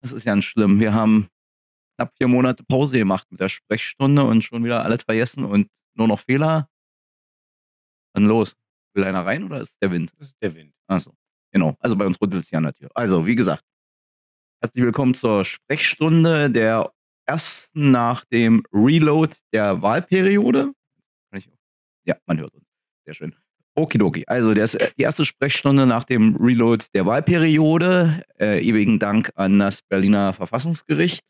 Das ist ganz schlimm. Wir haben knapp vier Monate Pause gemacht mit der Sprechstunde und schon wieder alles vergessen und nur noch Fehler. Dann los. Will einer rein oder ist der Wind? Das ist der Wind. Achso, genau. Also bei uns rüttelt es ja an der Tür. Also, wie gesagt, herzlich willkommen zur Sprechstunde der ersten nach dem Reload der Wahlperiode. Ja, man hört uns. Sehr schön. Okidoki. Also, das, die erste Sprechstunde nach dem Reload der Wahlperiode. Äh, ewigen Dank an das Berliner Verfassungsgericht.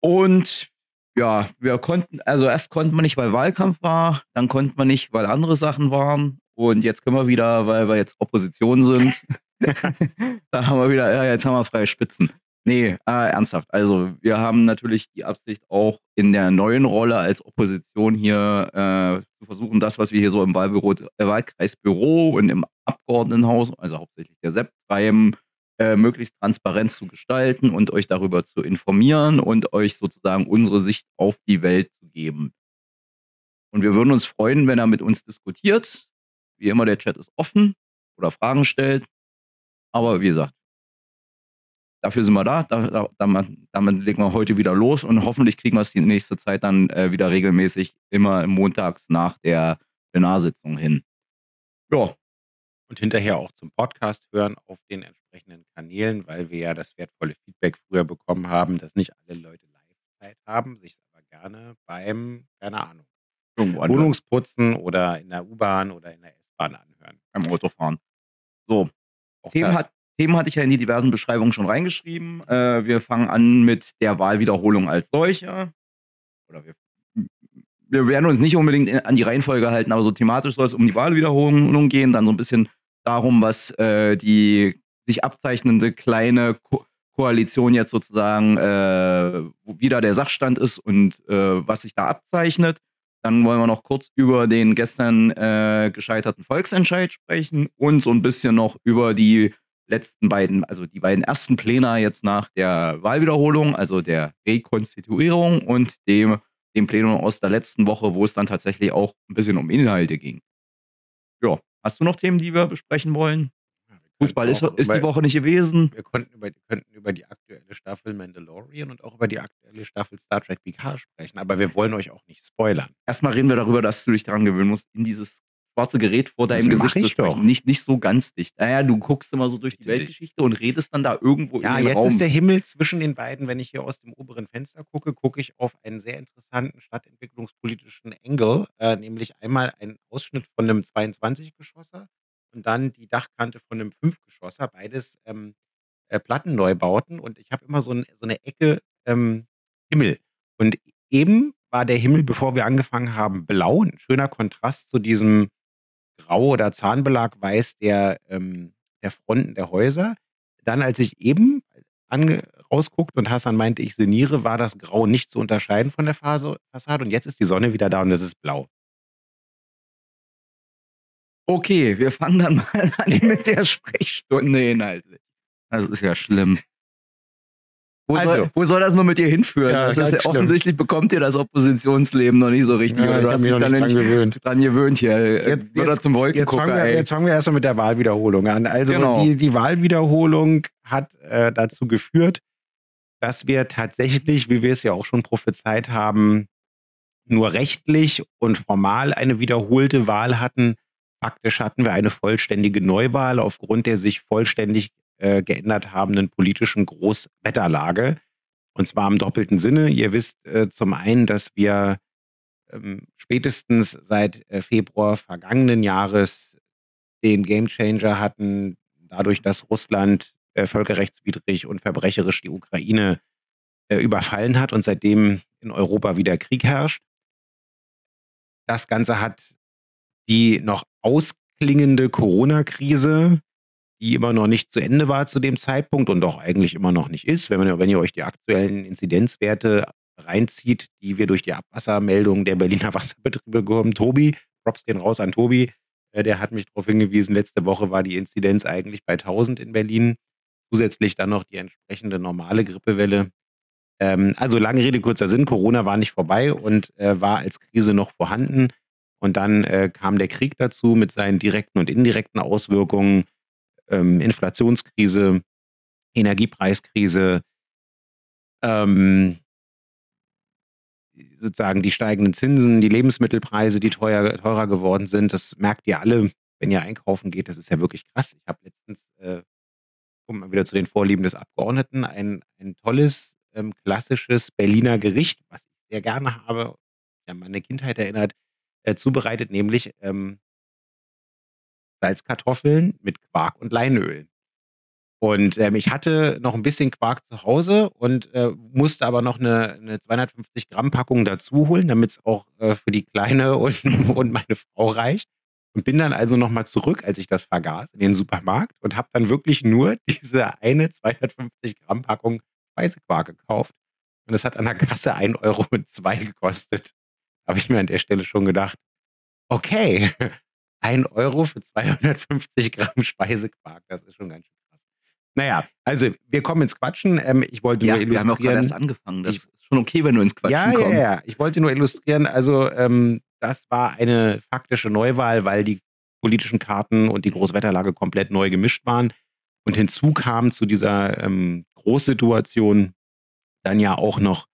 Und ja, wir konnten, also erst konnten wir nicht, weil Wahlkampf war, dann konnten wir nicht, weil andere Sachen waren. Und jetzt können wir wieder, weil wir jetzt Opposition sind. dann haben wir wieder, ja, jetzt haben wir freie Spitzen. Nee, äh, ernsthaft. Also, wir haben natürlich die Absicht, auch in der neuen Rolle als Opposition hier äh, zu versuchen, das, was wir hier so im Wahlbüro, äh, Wahlkreisbüro und im Abgeordnetenhaus, also hauptsächlich der SEP, treiben, äh, möglichst transparent zu gestalten und euch darüber zu informieren und euch sozusagen unsere Sicht auf die Welt zu geben. Und wir würden uns freuen, wenn er mit uns diskutiert. Wie immer, der Chat ist offen oder Fragen stellt. Aber wie gesagt, dafür sind wir da. da damit, damit, legen wir heute wieder los und hoffentlich kriegen wir es die nächste Zeit dann äh, wieder regelmäßig immer montags nach der Plenarsitzung hin. Ja. Und hinterher auch zum Podcast hören auf den entsprechenden Kanälen, weil wir ja das wertvolle Feedback früher bekommen haben, dass nicht alle Leute Live-Zeit haben, sich aber gerne beim, keine Ahnung, Wohnungsputzen oder in der U-Bahn oder in der S-Bahn anhören. Beim Autofahren. So. Themen, hat, Themen hatte ich ja in die diversen Beschreibungen schon reingeschrieben. Äh, wir fangen an mit der Wahlwiederholung als solcher. Oder wir, wir werden uns nicht unbedingt an die Reihenfolge halten, aber so thematisch soll es um die Wahlwiederholung gehen. Dann so ein bisschen darum, was äh, die sich abzeichnende kleine Ko Koalition jetzt sozusagen äh, wieder der Sachstand ist und äh, was sich da abzeichnet. Dann wollen wir noch kurz über den gestern äh, gescheiterten Volksentscheid sprechen und so ein bisschen noch über die letzten beiden, also die beiden ersten Pläne jetzt nach der Wahlwiederholung, also der Rekonstituierung und dem, dem Plenum aus der letzten Woche, wo es dann tatsächlich auch ein bisschen um Inhalte ging. Ja, hast du noch Themen, die wir besprechen wollen? Fußball ist, ist die Woche nicht gewesen. Wir konnten über, könnten über die aktuelle Staffel Mandalorian und auch über die aktuelle Staffel Star Trek PK sprechen, aber wir wollen euch auch nicht spoilern. Erstmal reden wir darüber, dass du dich daran gewöhnen musst, in dieses schwarze Gerät vor deinem Gesicht zu sprechen. Nicht, nicht so ganz dicht. Naja, du guckst immer so durch die Weltgeschichte und redest dann da irgendwo ja, in den Raum. Ja, jetzt ist der Himmel zwischen den beiden. Wenn ich hier aus dem oberen Fenster gucke, gucke ich auf einen sehr interessanten stadtentwicklungspolitischen Engel, äh, nämlich einmal einen Ausschnitt von einem 22-Geschosser und dann die Dachkante von einem Fünfgeschosser, beides ähm, äh, Plattenneubauten. Und ich habe immer so, ein, so, eine Ecke ähm, Himmel. Und eben war der Himmel, bevor wir angefangen haben, blau. Ein schöner Kontrast zu diesem Grau- oder Zahnbelag weiß der, ähm, der Fronten der Häuser. Dann, als ich eben rausguckt und Hassan meinte, ich seniere, war das Grau nicht zu unterscheiden von der Fassade. Und jetzt ist die Sonne wieder da und es ist blau. Okay, wir fangen dann mal an mit der Sprechstunde inhaltlich. Das ist ja schlimm. Wo, also, soll, wo soll das nur mit dir hinführen? Ja, das ist ja offensichtlich bekommt dir das Oppositionsleben noch nicht so richtig. Ja, du hast dich dann nicht dran gewöhnt. dran gewöhnt hier. Jetzt, jetzt, zum jetzt, fangen wir, jetzt fangen wir erstmal mit der Wahlwiederholung an. Also genau. die, die Wahlwiederholung hat äh, dazu geführt, dass wir tatsächlich, wie wir es ja auch schon prophezeit haben, nur rechtlich und formal eine wiederholte Wahl hatten, Faktisch hatten wir eine vollständige Neuwahl aufgrund der sich vollständig äh, geändert habenden politischen Großwetterlage. Und zwar im doppelten Sinne. Ihr wisst äh, zum einen, dass wir ähm, spätestens seit äh, Februar vergangenen Jahres den Gamechanger hatten, dadurch, dass Russland äh, völkerrechtswidrig und verbrecherisch die Ukraine äh, überfallen hat und seitdem in Europa wieder Krieg herrscht. Das Ganze hat die noch ausklingende Corona-Krise, die immer noch nicht zu Ende war zu dem Zeitpunkt und doch eigentlich immer noch nicht ist. Wenn, man, wenn ihr euch die aktuellen Inzidenzwerte reinzieht, die wir durch die Abwassermeldung der Berliner Wasserbetriebe bekommen. Tobi, Props gehen raus an Tobi, äh, der hat mich darauf hingewiesen, letzte Woche war die Inzidenz eigentlich bei 1000 in Berlin. Zusätzlich dann noch die entsprechende normale Grippewelle. Ähm, also lange Rede, kurzer Sinn, Corona war nicht vorbei und äh, war als Krise noch vorhanden. Und dann äh, kam der Krieg dazu mit seinen direkten und indirekten Auswirkungen, ähm, Inflationskrise, Energiepreiskrise, ähm, sozusagen die steigenden Zinsen, die Lebensmittelpreise, die teuer, teurer geworden sind. Das merkt ihr alle, wenn ihr einkaufen geht. Das ist ja wirklich krass. Ich habe letztens, äh, kommen wir wieder zu den Vorlieben des Abgeordneten, ein, ein tolles, ähm, klassisches Berliner Gericht, was ich sehr gerne habe, an meine Kindheit erinnert, äh, zubereitet, nämlich ähm, Salzkartoffeln mit Quark und Leinöl. Und ähm, ich hatte noch ein bisschen Quark zu Hause und äh, musste aber noch eine, eine 250 Gramm Packung dazu holen, damit es auch äh, für die Kleine und, und meine Frau reicht. Und bin dann also nochmal zurück, als ich das vergaß, in den Supermarkt und habe dann wirklich nur diese eine 250 Gramm Packung Speisequark gekauft. Und das hat an der Kasse 1,02 Euro gekostet. Habe ich mir an der Stelle schon gedacht, okay, 1 Euro für 250 Gramm Speisequark, das ist schon ganz schön krass. Naja, also wir kommen ins Quatschen. Ähm, ich wollte ja, nur illustrieren. Wir haben auch gerade erst angefangen. Das ich, ist schon okay, wenn du ins Quatschen ja, kommst. Ja, ja, ich wollte nur illustrieren. Also ähm, das war eine faktische Neuwahl, weil die politischen Karten und die Großwetterlage komplett neu gemischt waren. Und hinzu kam zu dieser ähm, Großsituation dann ja auch noch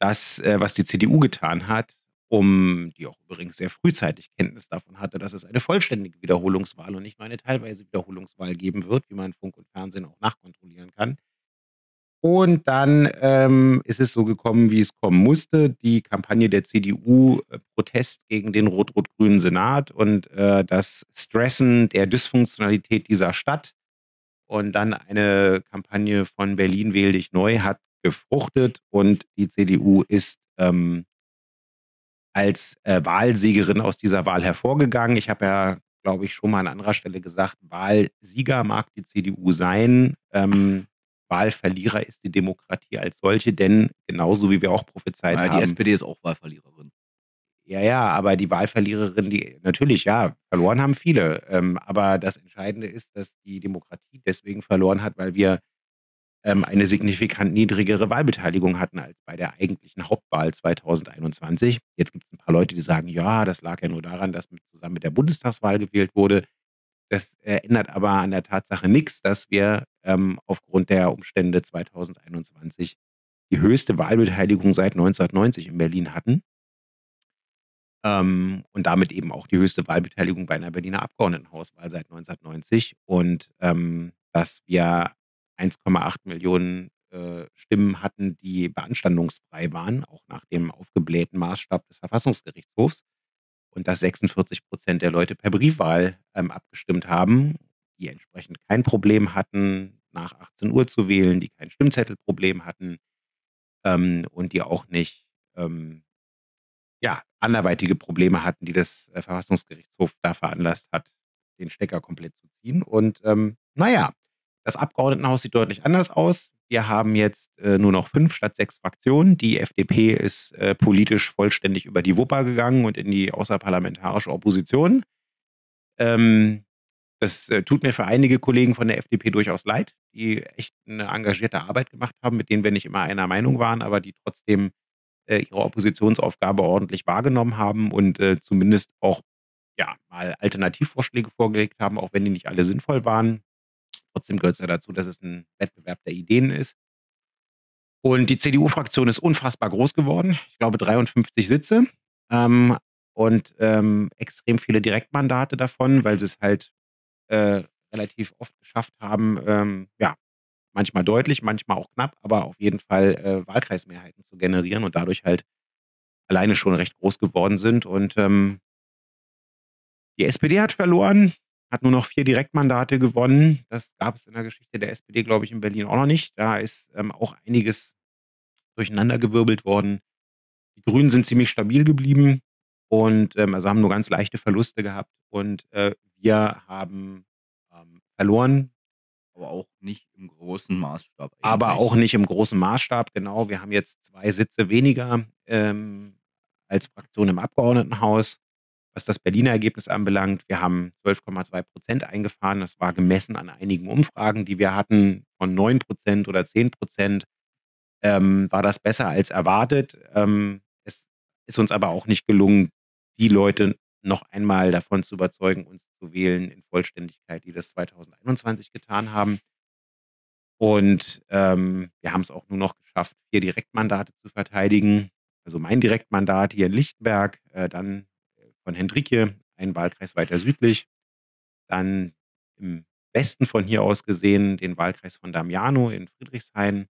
das, äh, was die CDU getan hat, um die auch übrigens sehr frühzeitig Kenntnis davon hatte, dass es eine vollständige Wiederholungswahl und nicht nur eine teilweise Wiederholungswahl geben wird, wie man Funk und Fernsehen auch nachkontrollieren kann. Und dann ähm, ist es so gekommen, wie es kommen musste. Die Kampagne der CDU, äh, Protest gegen den rot-rot-grünen Senat und äh, das Stressen der Dysfunktionalität dieser Stadt. Und dann eine Kampagne von Berlin wähl dich neu hat gefruchtet und die CDU ist ähm, als äh, Wahlsiegerin aus dieser Wahl hervorgegangen. Ich habe ja, glaube ich, schon mal an anderer Stelle gesagt, Wahlsieger mag die CDU sein. Ähm, Wahlverlierer ist die Demokratie als solche, denn genauso wie wir auch prophezeit ja, haben. Die SPD ist auch Wahlverliererin. Ja, ja, aber die Wahlverliererin, die natürlich, ja, verloren haben viele. Ähm, aber das Entscheidende ist, dass die Demokratie deswegen verloren hat, weil wir ähm, eine signifikant niedrigere Wahlbeteiligung hatten als bei der eigentlichen Hauptwahl 2021. Jetzt gibt es ein paar Leute, die sagen, ja, das lag ja nur daran, dass mit, zusammen mit der Bundestagswahl gewählt wurde. Das äh, ändert aber an der Tatsache nichts, dass wir ähm, aufgrund der Umstände 2021 die höchste Wahlbeteiligung seit 1990 in Berlin hatten. Ähm, und damit eben auch die höchste Wahlbeteiligung bei einer Berliner Abgeordnetenhauswahl seit 1990. Und ähm, dass wir 1,8 Millionen äh, Stimmen hatten, die beanstandungsfrei waren, auch nach dem aufgeblähten Maßstab des Verfassungsgerichtshofs. Und dass 46 Prozent der Leute per Briefwahl ähm, abgestimmt haben, die entsprechend kein Problem hatten, nach 18 Uhr zu wählen, die kein Stimmzettelproblem hatten ähm, und die auch nicht ähm, ja, anderweitige Probleme hatten, die das äh, Verfassungsgerichtshof da veranlasst hat, den Stecker komplett zu ziehen. Und ähm, naja, das Abgeordnetenhaus sieht deutlich anders aus. Wir haben jetzt äh, nur noch fünf statt sechs Fraktionen. Die FDP ist äh, politisch vollständig über die Wupper gegangen und in die außerparlamentarische Opposition. Ähm, das äh, tut mir für einige Kollegen von der FDP durchaus leid, die echt eine engagierte Arbeit gemacht haben, mit denen wir nicht immer einer Meinung waren, aber die trotzdem äh, ihre Oppositionsaufgabe ordentlich wahrgenommen haben und äh, zumindest auch ja, mal Alternativvorschläge vorgelegt haben, auch wenn die nicht alle sinnvoll waren. Trotzdem gehört es ja dazu, dass es ein Wettbewerb der Ideen ist. Und die CDU-Fraktion ist unfassbar groß geworden. Ich glaube 53 Sitze ähm, und ähm, extrem viele Direktmandate davon, weil sie es halt äh, relativ oft geschafft haben, ähm, ja, manchmal deutlich, manchmal auch knapp, aber auf jeden Fall äh, Wahlkreismehrheiten zu generieren und dadurch halt alleine schon recht groß geworden sind. Und ähm, die SPD hat verloren hat nur noch vier Direktmandate gewonnen. Das gab es in der Geschichte der SPD, glaube ich, in Berlin auch noch nicht. Da ist ähm, auch einiges durcheinandergewirbelt worden. Die Grünen sind ziemlich stabil geblieben und ähm, also haben nur ganz leichte Verluste gehabt. Und äh, wir haben ähm, verloren. Aber auch nicht im großen Maßstab. Eigentlich. Aber auch nicht im großen Maßstab, genau. Wir haben jetzt zwei Sitze weniger ähm, als Fraktion im Abgeordnetenhaus was das Berliner Ergebnis anbelangt. Wir haben 12,2 Prozent eingefahren. Das war gemessen an einigen Umfragen, die wir hatten, von 9 Prozent oder 10 Prozent. Ähm, war das besser als erwartet. Ähm, es ist uns aber auch nicht gelungen, die Leute noch einmal davon zu überzeugen, uns zu wählen in Vollständigkeit, die das 2021 getan haben. Und ähm, wir haben es auch nur noch geschafft, vier Direktmandate zu verteidigen. Also mein Direktmandat hier in Lichtenberg, äh, dann von Hendrikje, einen Wahlkreis weiter südlich. Dann im Westen von hier aus gesehen den Wahlkreis von Damiano in Friedrichshain.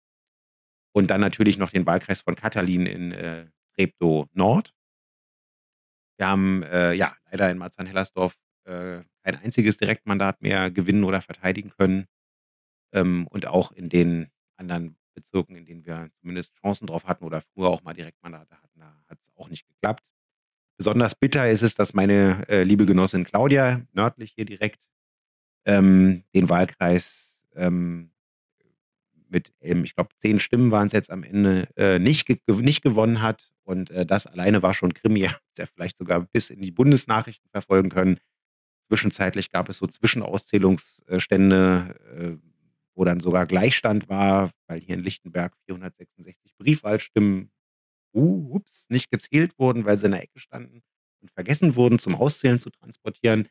Und dann natürlich noch den Wahlkreis von Katalin in äh, Treptow Nord. Wir haben äh, ja leider in Marzahn-Hellersdorf äh, kein einziges Direktmandat mehr gewinnen oder verteidigen können. Ähm, und auch in den anderen Bezirken, in denen wir zumindest Chancen drauf hatten oder früher auch mal Direktmandate hatten, da hat es auch nicht geklappt. Besonders bitter ist es, dass meine äh, liebe Genossin Claudia, nördlich hier direkt, ähm, den Wahlkreis ähm, mit, ähm, ich glaube, zehn Stimmen waren es jetzt am Ende, äh, nicht, ge nicht gewonnen hat. Und äh, das alleine war schon Krimi, der vielleicht sogar bis in die Bundesnachrichten verfolgen können. Zwischenzeitlich gab es so Zwischenauszählungsstände, äh, wo dann sogar Gleichstand war, weil hier in Lichtenberg 466 Briefwahlstimmen uh, ups, nicht gezählt wurden, weil sie in der Ecke standen und vergessen wurden, zum Auszählen zu transportieren.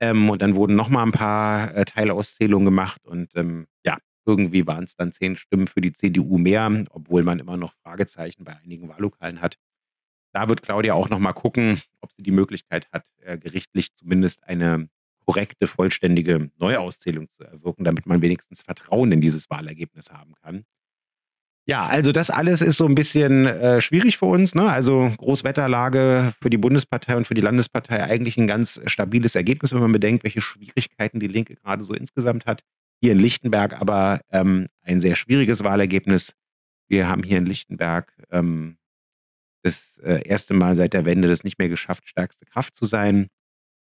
Ähm, und dann wurden nochmal ein paar äh, Teilauszählungen gemacht und ähm, ja, irgendwie waren es dann zehn Stimmen für die CDU mehr, obwohl man immer noch Fragezeichen bei einigen Wahllokalen hat. Da wird Claudia auch nochmal gucken, ob sie die Möglichkeit hat, äh, gerichtlich zumindest eine korrekte, vollständige Neuauszählung zu erwirken, damit man wenigstens Vertrauen in dieses Wahlergebnis haben kann. Ja, also das alles ist so ein bisschen äh, schwierig für uns. Ne? Also Großwetterlage für die Bundespartei und für die Landespartei eigentlich ein ganz stabiles Ergebnis, wenn man bedenkt, welche Schwierigkeiten die Linke gerade so insgesamt hat. Hier in Lichtenberg aber ähm, ein sehr schwieriges Wahlergebnis. Wir haben hier in Lichtenberg ähm, das äh, erste Mal seit der Wende das nicht mehr geschafft, stärkste Kraft zu sein.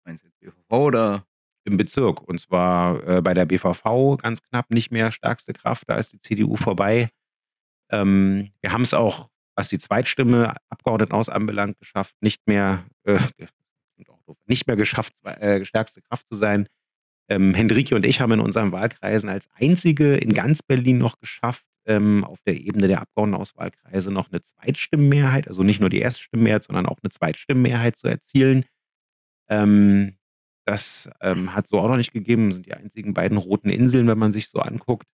Meinst du jetzt BVV oder? Im Bezirk. Und zwar äh, bei der BVV ganz knapp nicht mehr stärkste Kraft. Da ist die CDU vorbei. Ähm, wir haben es auch, was die Zweitstimme Abgeordnetenhaus anbelangt, geschafft, nicht mehr, äh, nicht mehr geschafft, äh, stärkste Kraft zu sein. Ähm, Hendrike und ich haben in unseren Wahlkreisen als einzige in ganz Berlin noch geschafft, ähm, auf der Ebene der Abgeordnetenauswahlkreise noch eine Zweitstimmenmehrheit, also nicht nur die Erststimmenmehrheit, sondern auch eine Zweitstimmenmehrheit zu erzielen. Ähm, das ähm, hat so auch noch nicht gegeben, das sind die einzigen beiden roten Inseln, wenn man sich so anguckt.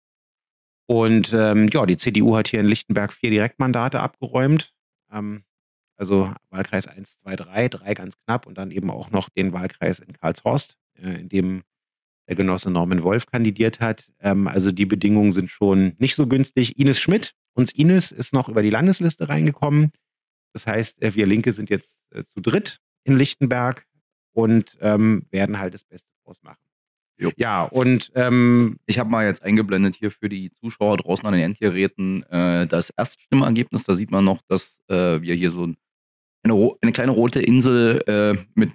Und ähm, ja, die CDU hat hier in Lichtenberg vier Direktmandate abgeräumt. Ähm, also Wahlkreis 1, 2, 3, drei ganz knapp und dann eben auch noch den Wahlkreis in Karlshorst, äh, in dem der Genosse Norman Wolf kandidiert hat. Ähm, also die Bedingungen sind schon nicht so günstig. Ines Schmidt, uns Ines ist noch über die Landesliste reingekommen. Das heißt, äh, wir Linke sind jetzt äh, zu dritt in Lichtenberg und ähm, werden halt das Beste draus machen. Jo. Ja, und ähm, ich habe mal jetzt eingeblendet hier für die Zuschauer draußen an den Endgeräten äh, das Erststimmergebnis. Da sieht man noch, dass äh, wir hier so eine, eine, kleine rote Insel äh, mit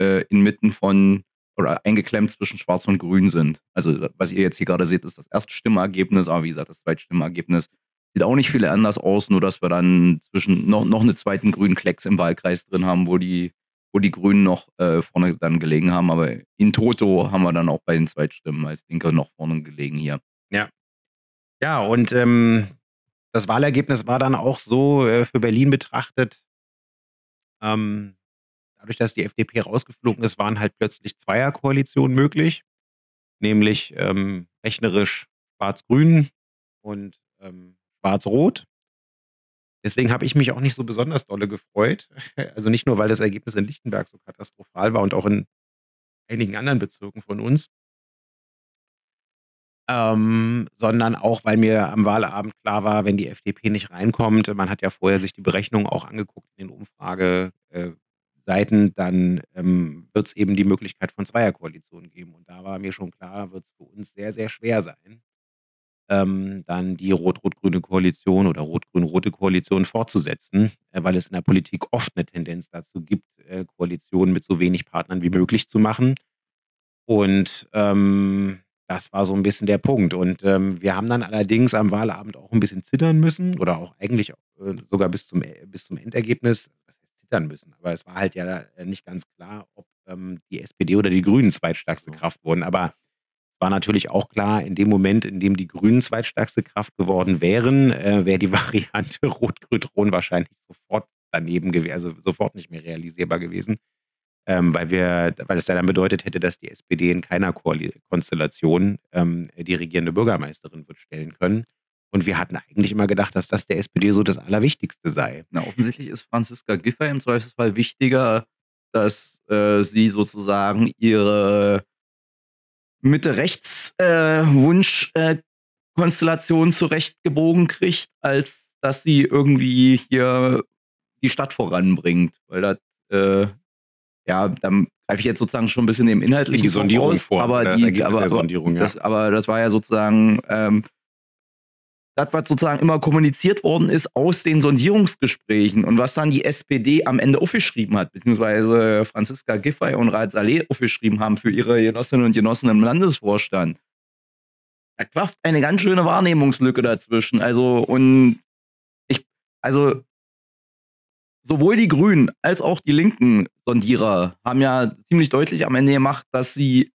äh, inmitten von oder eingeklemmt zwischen Schwarz und Grün sind. Also, was ihr jetzt hier gerade seht, ist das Erststimmergebnis, aber wie gesagt, das Zweitstimmergebnis sieht auch nicht viel anders aus, nur dass wir dann zwischen noch, noch einen zweiten grünen Klecks im Wahlkreis drin haben, wo die wo die Grünen noch äh, vorne dann gelegen haben. Aber in Toto haben wir dann auch bei den Zweitstimmen als Linke noch vorne gelegen hier. Ja. Ja, und ähm, das Wahlergebnis war dann auch so äh, für Berlin betrachtet. Ähm, dadurch, dass die FDP rausgeflogen ist, waren halt plötzlich Zweierkoalitionen möglich. Nämlich ähm, rechnerisch Schwarz-Grün und ähm, Schwarz-Rot. Deswegen habe ich mich auch nicht so besonders dolle gefreut. Also nicht nur, weil das Ergebnis in Lichtenberg so katastrophal war und auch in einigen anderen Bezirken von uns, ähm, sondern auch, weil mir am Wahlabend klar war, wenn die FDP nicht reinkommt, man hat ja vorher sich die Berechnungen auch angeguckt in den Umfrageseiten, dann ähm, wird es eben die Möglichkeit von Zweierkoalitionen geben. Und da war mir schon klar, wird es für uns sehr, sehr schwer sein ähm, dann die rot-rot-grüne Koalition oder rot-grün-rote Koalition fortzusetzen, äh, weil es in der Politik oft eine Tendenz dazu gibt, äh, Koalitionen mit so wenig Partnern wie möglich zu machen. Und ähm, das war so ein bisschen der Punkt. Und ähm, wir haben dann allerdings am Wahlabend auch ein bisschen zittern müssen oder auch eigentlich äh, sogar bis zum, äh, bis zum Endergebnis, zittern müssen, aber es war halt ja äh, nicht ganz klar, ob ähm, die SPD oder die Grünen zweitstärkste Kraft wurden. Aber war natürlich auch klar, in dem Moment, in dem die Grünen zweitstärkste Kraft geworden wären, äh, wäre die Variante Rot-Grün-Rot wahrscheinlich sofort daneben gewesen, also sofort nicht mehr realisierbar gewesen. ähm, weil wir, weil es ja dann bedeutet hätte, dass die SPD in keiner Konstellation ähm, die regierende Bürgermeisterin wird stellen können. Und wir hatten eigentlich immer gedacht, dass das der SPD so das Allerwichtigste sei. Na, offensichtlich ist Franziska Giffey im Zweifelsfall wichtiger, dass äh, sie sozusagen ihre Mitte-Rechts-Wunsch-Konstellation äh, zurechtgebogen kriegt, als dass sie irgendwie hier die Stadt voranbringt. Weil das, äh, ja, dann greife ich jetzt sozusagen schon ein bisschen dem inhaltlichen die Sondierung vor, aber, die, aber, Sondierung, ja. das, aber das war ja sozusagen ähm, das, was sozusagen immer kommuniziert worden ist aus den Sondierungsgesprächen und was dann die SPD am Ende aufgeschrieben hat, beziehungsweise Franziska Giffey und Raed Saleh aufgeschrieben haben für ihre Genossinnen und Genossen im Landesvorstand. Da klafft eine ganz schöne Wahrnehmungslücke dazwischen. Also, und ich, also, sowohl die Grünen als auch die linken Sondierer haben ja ziemlich deutlich am Ende gemacht, dass sie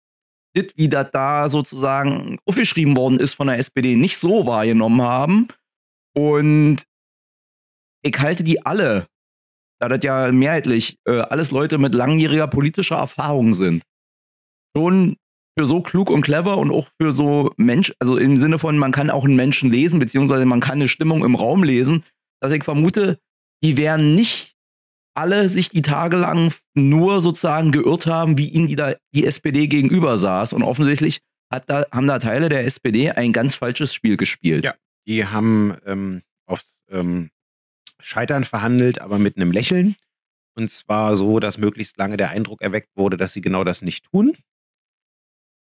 das, wie das da sozusagen aufgeschrieben worden ist von der SPD, nicht so wahrgenommen haben. Und ich halte die alle, da das ja mehrheitlich äh, alles Leute mit langjähriger politischer Erfahrung sind, schon für so klug und clever und auch für so Mensch, also im Sinne von, man kann auch einen Menschen lesen, beziehungsweise man kann eine Stimmung im Raum lesen, dass ich vermute, die wären nicht alle sich die Tage lang nur sozusagen geirrt haben, wie ihnen die, da, die SPD gegenüber saß. Und offensichtlich da, haben da Teile der SPD ein ganz falsches Spiel gespielt. Ja, die haben ähm, aufs ähm, Scheitern verhandelt, aber mit einem Lächeln. Und zwar so, dass möglichst lange der Eindruck erweckt wurde, dass sie genau das nicht tun.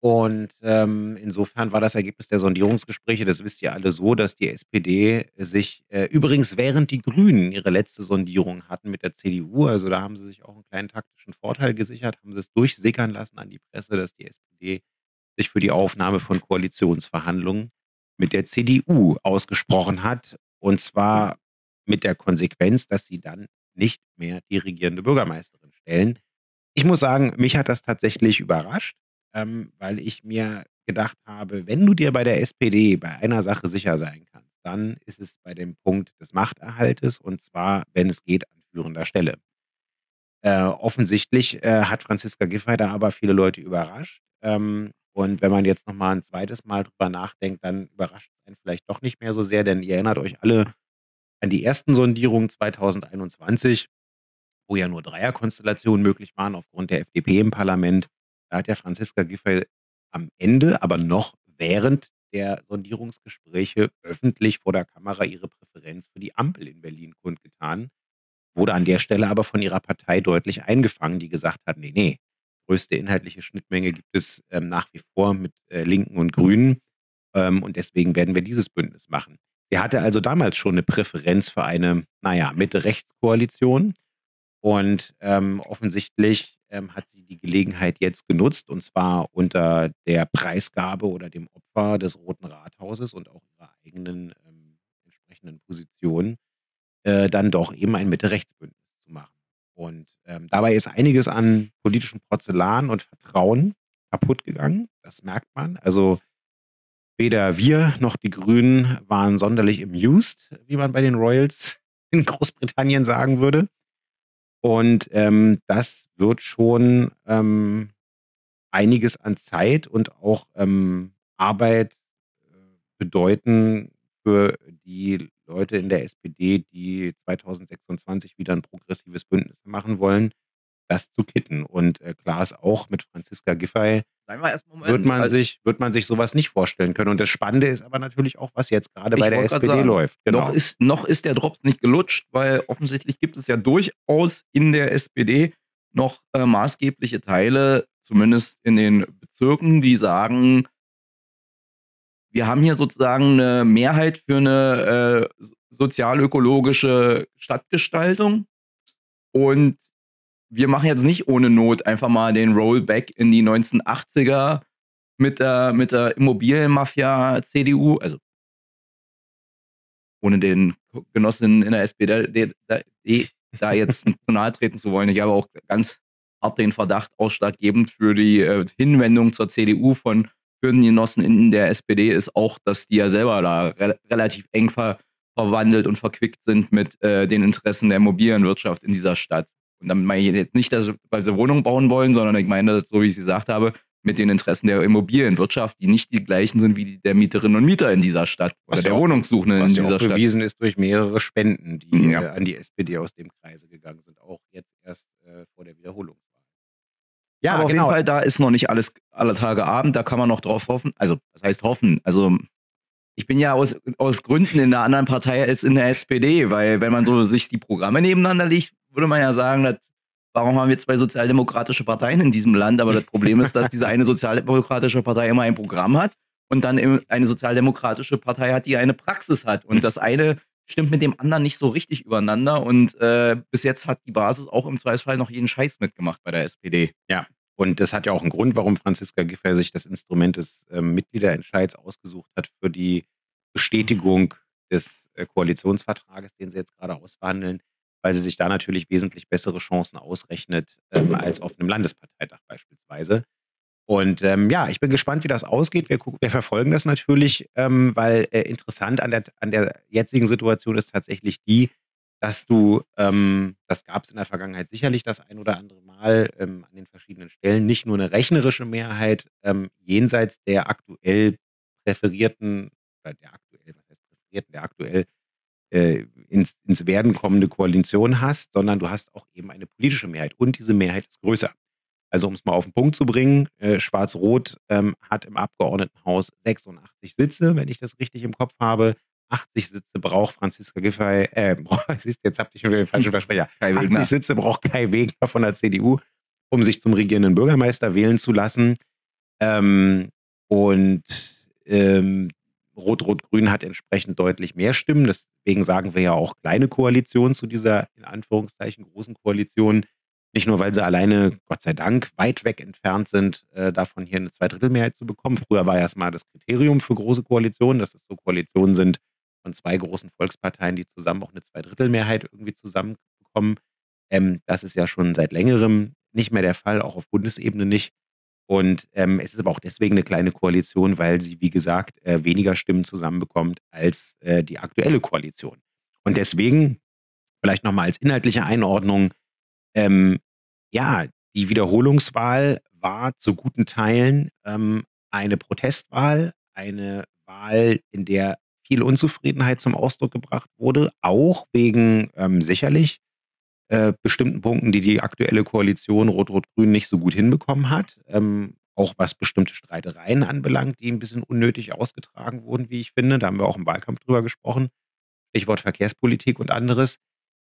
Und ähm, insofern war das Ergebnis der Sondierungsgespräche, das wisst ihr alle so, dass die SPD sich äh, übrigens während die Grünen ihre letzte Sondierung hatten mit der CDU, also da haben sie sich auch einen kleinen taktischen Vorteil gesichert, haben sie es durchsickern lassen an die Presse, dass die SPD sich für die Aufnahme von Koalitionsverhandlungen mit der CDU ausgesprochen hat. Und zwar mit der Konsequenz, dass sie dann nicht mehr die regierende Bürgermeisterin stellen. Ich muss sagen, mich hat das tatsächlich überrascht ähm, weil ich mir gedacht habe, wenn du dir bei der SPD bei einer Sache sicher sein kannst, dann ist es bei dem Punkt des Machterhaltes und zwar, wenn es geht, an führender Stelle. Äh, offensichtlich äh, hat Franziska Giffey da aber viele Leute überrascht. Ähm, und wenn man jetzt nochmal ein zweites Mal drüber nachdenkt, dann überrascht es einen vielleicht doch nicht mehr so sehr, denn ihr erinnert euch alle an die ersten Sondierungen 2021, wo ja nur Dreierkonstellationen möglich waren aufgrund der FDP im Parlament. Da hat ja Franziska Giffey am Ende, aber noch während der Sondierungsgespräche öffentlich vor der Kamera ihre Präferenz für die Ampel in Berlin kundgetan. Wurde an der Stelle aber von ihrer Partei deutlich eingefangen, die gesagt hat, nee, nee, größte inhaltliche Schnittmenge gibt es ähm, nach wie vor mit äh, Linken und Grünen. Ähm, und deswegen werden wir dieses Bündnis machen. Sie hatte also damals schon eine Präferenz für eine, naja, Mitte-Rechts-Koalition. Und ähm, offensichtlich ähm, hat sie die Gelegenheit jetzt genutzt und zwar unter der Preisgabe oder dem Opfer des Roten Rathauses und auch ihrer eigenen ähm, entsprechenden Position, äh, dann doch eben ein Mitte-Rechts-Bündnis zu machen. Und ähm, dabei ist einiges an politischem Porzellan und Vertrauen kaputt gegangen. Das merkt man. Also weder wir noch die Grünen waren sonderlich amused, wie man bei den Royals in Großbritannien sagen würde. Und ähm, das wird schon ähm, einiges an Zeit und auch ähm, Arbeit äh, bedeuten für die Leute in der SPD, die 2026 wieder ein progressives Bündnis machen wollen das zu kitten. Und äh, klar ist auch mit Franziska Giffey wird man, also, sich, wird man sich sowas nicht vorstellen können. Und das Spannende ist aber natürlich auch, was jetzt gerade bei der SPD sagen, läuft. Genau. Noch, ist, noch ist der Drops nicht gelutscht, weil offensichtlich gibt es ja durchaus in der SPD noch äh, maßgebliche Teile, zumindest in den Bezirken, die sagen, wir haben hier sozusagen eine Mehrheit für eine äh, sozialökologische Stadtgestaltung. Und wir machen jetzt nicht ohne Not einfach mal den Rollback in die 1980er mit der, mit der Immobilienmafia CDU, also ohne den Genossinnen in der SPD da, da jetzt zu nahe treten zu wollen. Ich habe auch ganz hart den Verdacht, ausschlaggebend für die äh, Hinwendung zur CDU von Genossen in der SPD ist auch, dass die ja selber da re relativ eng ver verwandelt und verquickt sind mit äh, den Interessen der Immobilienwirtschaft in dieser Stadt. Und damit meine ich jetzt nicht, dass, weil sie Wohnungen bauen wollen, sondern ich meine, so wie ich es gesagt habe, mit den Interessen der Immobilienwirtschaft, die nicht die gleichen sind wie die der Mieterinnen und Mieter in dieser Stadt oder was der auch, Wohnungssuchenden in dieser auch Stadt. bewiesen ist durch mehrere Spenden, die ja. äh, an die SPD aus dem Kreise gegangen sind, auch jetzt erst äh, vor der Wiederholung. Ja, aber auf genau. jeden Fall, da ist noch nicht alles aller Tage Abend, da kann man noch drauf hoffen. Also, was heißt hoffen? Also, ich bin ja aus, aus Gründen in einer anderen Partei als in der SPD, weil wenn man so sich die Programme nebeneinander legt, würde man ja sagen, dass, warum haben wir zwei sozialdemokratische Parteien in diesem Land? Aber das Problem ist, dass diese eine sozialdemokratische Partei immer ein Programm hat und dann eine sozialdemokratische Partei hat, die eine Praxis hat. Und das eine stimmt mit dem anderen nicht so richtig übereinander. Und äh, bis jetzt hat die Basis auch im Zweifelsfall noch jeden Scheiß mitgemacht bei der SPD. Ja. Und das hat ja auch einen Grund, warum Franziska Giffey sich das Instrument des äh, Mitgliederentscheids ausgesucht hat für die Bestätigung des äh, Koalitionsvertrages, den sie jetzt gerade ausverhandeln, weil sie sich da natürlich wesentlich bessere Chancen ausrechnet ähm, als auf einem Landesparteitag beispielsweise. Und ähm, ja, ich bin gespannt, wie das ausgeht. Wir, gucken, wir verfolgen das natürlich, ähm, weil äh, interessant an der, an der jetzigen Situation ist tatsächlich die, dass du, ähm, das gab es in der Vergangenheit sicherlich das ein oder andere Mal ähm, an den verschiedenen Stellen, nicht nur eine rechnerische Mehrheit ähm, jenseits der aktuell präferierten, oder der aktuell, was heißt präferierten, der aktuell äh, ins, ins Werden kommende Koalition hast, sondern du hast auch eben eine politische Mehrheit und diese Mehrheit ist größer. Also um es mal auf den Punkt zu bringen, äh, Schwarz-Rot ähm, hat im Abgeordnetenhaus 86 Sitze, wenn ich das richtig im Kopf habe. 80 Sitze braucht Franziska Giffey, äh, jetzt habt ihr schon wieder den falschen Versprecher. 80 Sitze braucht Kai Wegner von der CDU, um sich zum regierenden Bürgermeister wählen zu lassen. Ähm, und ähm, Rot-Rot-Grün hat entsprechend deutlich mehr Stimmen. Deswegen sagen wir ja auch kleine Koalition zu dieser in Anführungszeichen großen Koalition. Nicht nur, weil sie alleine, Gott sei Dank, weit weg entfernt sind, äh, davon hier eine Zweidrittelmehrheit zu bekommen. Früher war erstmal das Kriterium für große Koalitionen, dass es so Koalitionen sind von zwei großen Volksparteien, die zusammen auch eine Zweidrittelmehrheit irgendwie zusammenbekommen. Ähm, das ist ja schon seit längerem nicht mehr der Fall, auch auf Bundesebene nicht. Und ähm, es ist aber auch deswegen eine kleine Koalition, weil sie, wie gesagt, äh, weniger Stimmen zusammenbekommt als äh, die aktuelle Koalition. Und deswegen, vielleicht nochmal als inhaltliche Einordnung, ähm, ja, die Wiederholungswahl war zu guten Teilen ähm, eine Protestwahl, eine Wahl, in der viel Unzufriedenheit zum Ausdruck gebracht wurde, auch wegen ähm, sicherlich äh, bestimmten Punkten, die die aktuelle Koalition Rot-Rot-Grün nicht so gut hinbekommen hat. Ähm, auch was bestimmte Streitereien anbelangt, die ein bisschen unnötig ausgetragen wurden, wie ich finde. Da haben wir auch im Wahlkampf drüber gesprochen. Stichwort Verkehrspolitik und anderes.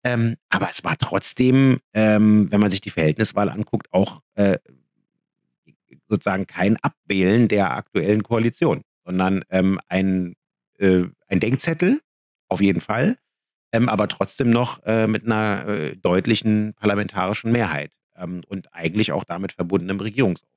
Ähm, aber es war trotzdem, ähm, wenn man sich die Verhältniswahl anguckt, auch äh, sozusagen kein Abwählen der aktuellen Koalition, sondern ähm, ein, äh, ein Denkzettel, auf jeden Fall, ähm, aber trotzdem noch äh, mit einer äh, deutlichen parlamentarischen Mehrheit ähm, und eigentlich auch damit verbundenem Regierungsauftrag.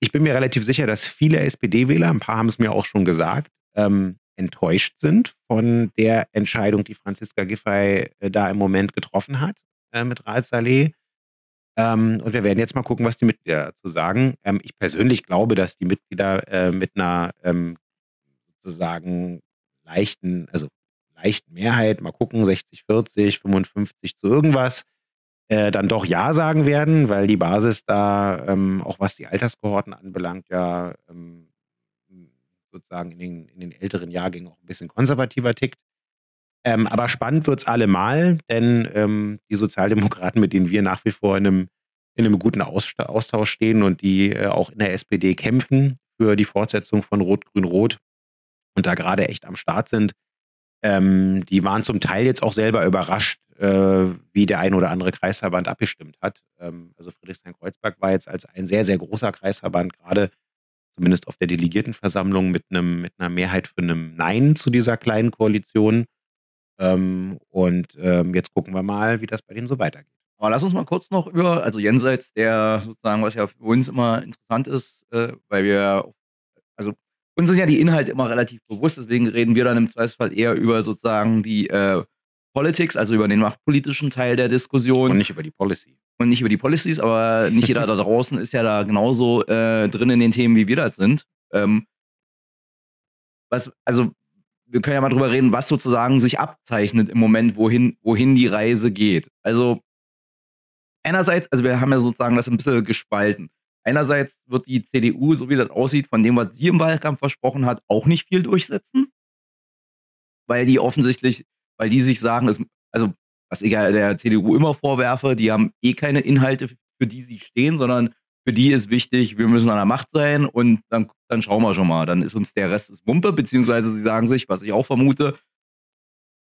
Ich bin mir relativ sicher, dass viele SPD-Wähler, ein paar haben es mir auch schon gesagt, ähm, enttäuscht sind von der Entscheidung, die Franziska Giffey äh, da im Moment getroffen hat äh, mit Raal Saleh. Ähm, und wir werden jetzt mal gucken, was die Mitglieder dazu sagen. Ähm, ich persönlich glaube, dass die Mitglieder äh, mit einer ähm, sozusagen leichten, also leichten Mehrheit, mal gucken, 60, 40, 55 zu irgendwas, äh, dann doch Ja sagen werden, weil die Basis da, ähm, auch was die Alterskohorten anbelangt, ja ähm, sozusagen in den, in den älteren Jahrgängen auch ein bisschen konservativer tickt. Ähm, aber spannend wird es allemal, denn ähm, die Sozialdemokraten, mit denen wir nach wie vor in einem, in einem guten Austausch stehen und die äh, auch in der SPD kämpfen für die Fortsetzung von Rot-Grün-Rot und da gerade echt am Start sind, ähm, die waren zum Teil jetzt auch selber überrascht, äh, wie der ein oder andere Kreisverband abgestimmt hat. Ähm, also Friedrichshain-Kreuzberg war jetzt als ein sehr, sehr großer Kreisverband gerade zumindest auf der Delegiertenversammlung mit einem mit einer Mehrheit für einem Nein zu dieser kleinen Koalition. Ähm, und ähm, jetzt gucken wir mal, wie das bei denen so weitergeht. Aber lass uns mal kurz noch über, also jenseits der sozusagen, was ja für uns immer interessant ist, äh, weil wir, also uns sind ja die Inhalte immer relativ bewusst, deswegen reden wir dann im Zweifelsfall eher über sozusagen die äh, Politics, also über den machtpolitischen Teil der Diskussion. Und nicht über die Policy und nicht über die Policies, aber nicht jeder da draußen ist ja da genauso äh, drin in den Themen, wie wir das sind. Ähm, was, also, wir können ja mal drüber reden, was sozusagen sich abzeichnet im Moment, wohin, wohin die Reise geht. Also, einerseits, also wir haben ja sozusagen das ein bisschen gespalten. Einerseits wird die CDU, so wie das aussieht, von dem, was sie im Wahlkampf versprochen hat, auch nicht viel durchsetzen. Weil die offensichtlich, weil die sich sagen, es, also was ich der CDU immer vorwerfe, die haben eh keine Inhalte, für die sie stehen, sondern für die ist wichtig, wir müssen an der Macht sein und dann, dann schauen wir schon mal. Dann ist uns der Rest ist Mumpe, beziehungsweise sie sagen sich, was ich auch vermute,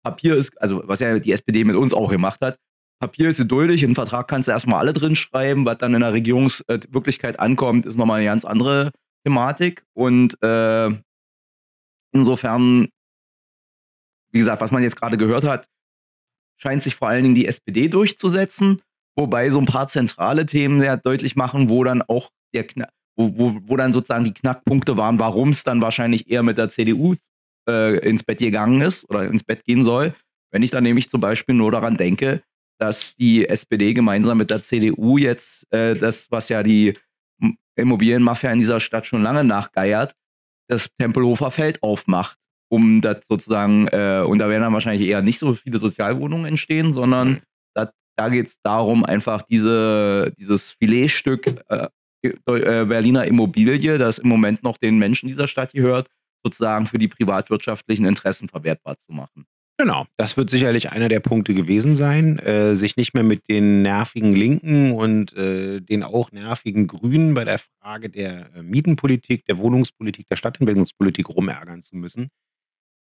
Papier ist, also was ja die SPD mit uns auch gemacht hat, Papier ist geduldig, in den Vertrag kannst du erstmal alle drin schreiben, was dann in der Regierungswirklichkeit ankommt, ist nochmal eine ganz andere Thematik. Und äh, insofern, wie gesagt, was man jetzt gerade gehört hat, scheint sich vor allen Dingen die SPD durchzusetzen, wobei so ein paar zentrale Themen sehr deutlich machen, wo dann auch der Kna wo, wo, wo dann sozusagen die Knackpunkte waren, warum es dann wahrscheinlich eher mit der CDU äh, ins Bett gegangen ist oder ins Bett gehen soll. Wenn ich dann nämlich zum Beispiel nur daran denke, dass die SPD gemeinsam mit der CDU jetzt äh, das, was ja die Immobilienmafia in dieser Stadt schon lange nachgeiert, das Tempelhofer Feld aufmacht um das sozusagen, äh, und da werden dann wahrscheinlich eher nicht so viele Sozialwohnungen entstehen, sondern mhm. dat, da geht es darum, einfach diese, dieses Filetstück äh, äh, Berliner Immobilie, das im Moment noch den Menschen dieser Stadt gehört, sozusagen für die privatwirtschaftlichen Interessen verwertbar zu machen. Genau, das wird sicherlich einer der Punkte gewesen sein, äh, sich nicht mehr mit den nervigen Linken und äh, den auch nervigen Grünen bei der Frage der äh, Mietenpolitik, der Wohnungspolitik, der Stadtentwicklungspolitik rumärgern zu müssen,